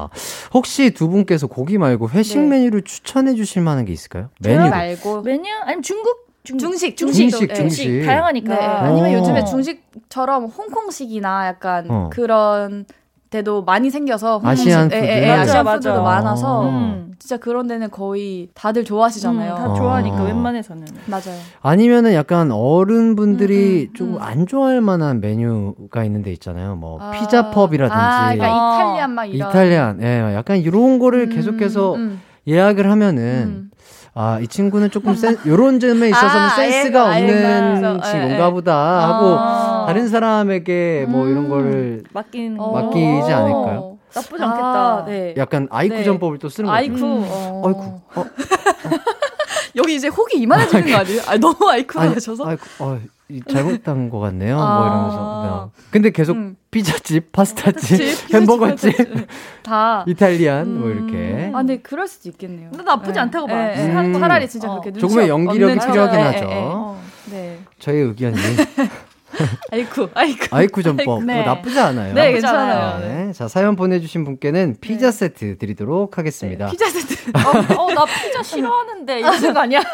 혹시 두 분께서 고기 말고 회식 네. 메뉴를 추천해 주실 만한 게 있을까요? 메뉴. 말고 메뉴? 아니면 중국? 중 식, 중식, 중식, 중식. 다양하니까. 네. 아니면 어. 요즘에 중식처럼 홍콩식이나 약간 어. 그런 데도 많이 생겨서 홍콩식, Asian 예, 예, food. 예, 맞아, Asian 맞아. food도 많아서 음. 진짜 그런 데는 거의 다들 좋아하시잖아요. 음, 다 좋아하니까 어. 웬만해서는. 맞아요. 아니면은 약간 어른분들이 음, 음, 조금 음. 안 좋아할 만한 메뉴가 있는 데 있잖아요. 뭐 아. 피자 pub이라든지 아, 그러니까 아. Italian 막 이런. Italian, 예, 약간 이런 거를 음, 계속해서 음, 예약을 하면은 음. 아, 이 친구는 조금 센, 요런 점에 있어서는 아, 센스가 알겠어, 없는 알겠어. 친구인가. 보다 하고 아. 다른 사람에게 뭐 이런 음. 거를 맡기는 어. 거. 맡기지 않을까요? 나쁘지 않겠다. 아, 네. 약간 아이쿠 네. 전법을 또 쓰는 거죠. 아이쿠. 음. 어. 아이쿠. 어, 여기 이제 혹이 이만해지는 거 아니에요? 아, 너무 아이쿠가 아니, 하셔서. 아이쿠, 어, 이 잘못한 것 같네요. 뭐 아. 이러면서. 네. 근데 계속 음. 피자집, 파스타집, 집, 햄버거집, 다. 이탈리안 뭐 이렇게. 아, 근데 그럴 수도 있겠네요. 근데 나쁘지 않다고 봐. 예, 예. 음. 차라리 진짜 어. 그렇게 눈치 조금의 연기력이 필요하긴 하죠. 어, 네. 저의 의견이 아이쿠, 아이쿠. 아이쿠 전법 네. 뭐 나쁘지 않아요. 네, 나쁘지 괜찮아요. 않아요. 네. 자 사연 보내주신 분께는 피자 세트 드리도록 하겠습니다. 피자 세트. 어, 어, 나 피자 싫어하는데 이러는 거 아니야?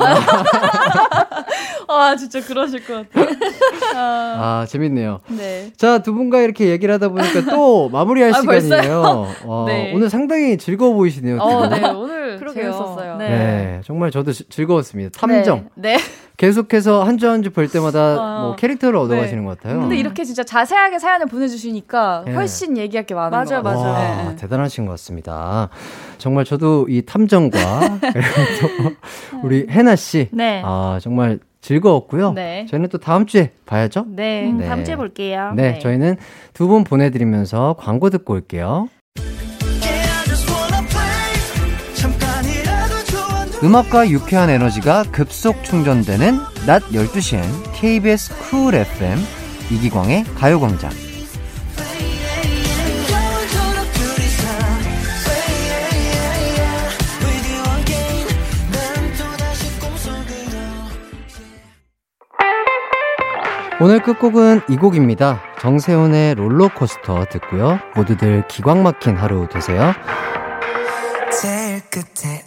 아, 진짜 그러실 것 같아요. 아 재밌네요. 네. 자 두 분과 이렇게 얘기를 하다 보니까 또 마무리할 아, 시간이에요. 어, 네. 오늘 상당히 즐거워 보이시네요. 두 어, 분. 네. 오늘 그러게요. 재밌었어요. 네. 네, 정말 저도 지- 즐거웠습니다. 탐정. 네. 네. 계속해서 한주한주볼 때마다 어. 뭐 캐릭터를 얻어가시는 것 같아요. 근데 이렇게 진짜 자세하게 사연을 보내주시니까 네. 훨씬 얘기할 게 많은 맞아, 것 같아요. 맞아. 와, 네, 네. 대단하신 것 같습니다. 정말 저도 이 탐정과 그리고 또 우리 해나 씨, 네. 아 정말 즐거웠고요. 네. 저희는 또 다음 주에 봐야죠. 네. 음, 네. 다음 주에 볼게요. 네, 저희는 두 분 보내드리면서 광고 듣고 올게요. 음악과 유쾌한 에너지가 급속 충전되는 낮 12시엔 KBS 쿨 FM 이기광의 가요광장. 오늘 끝곡은 이 곡입니다. 정세훈의 롤러코스터 듣고요. 모두들 기광 막힌 하루 되세요. 제일 끝에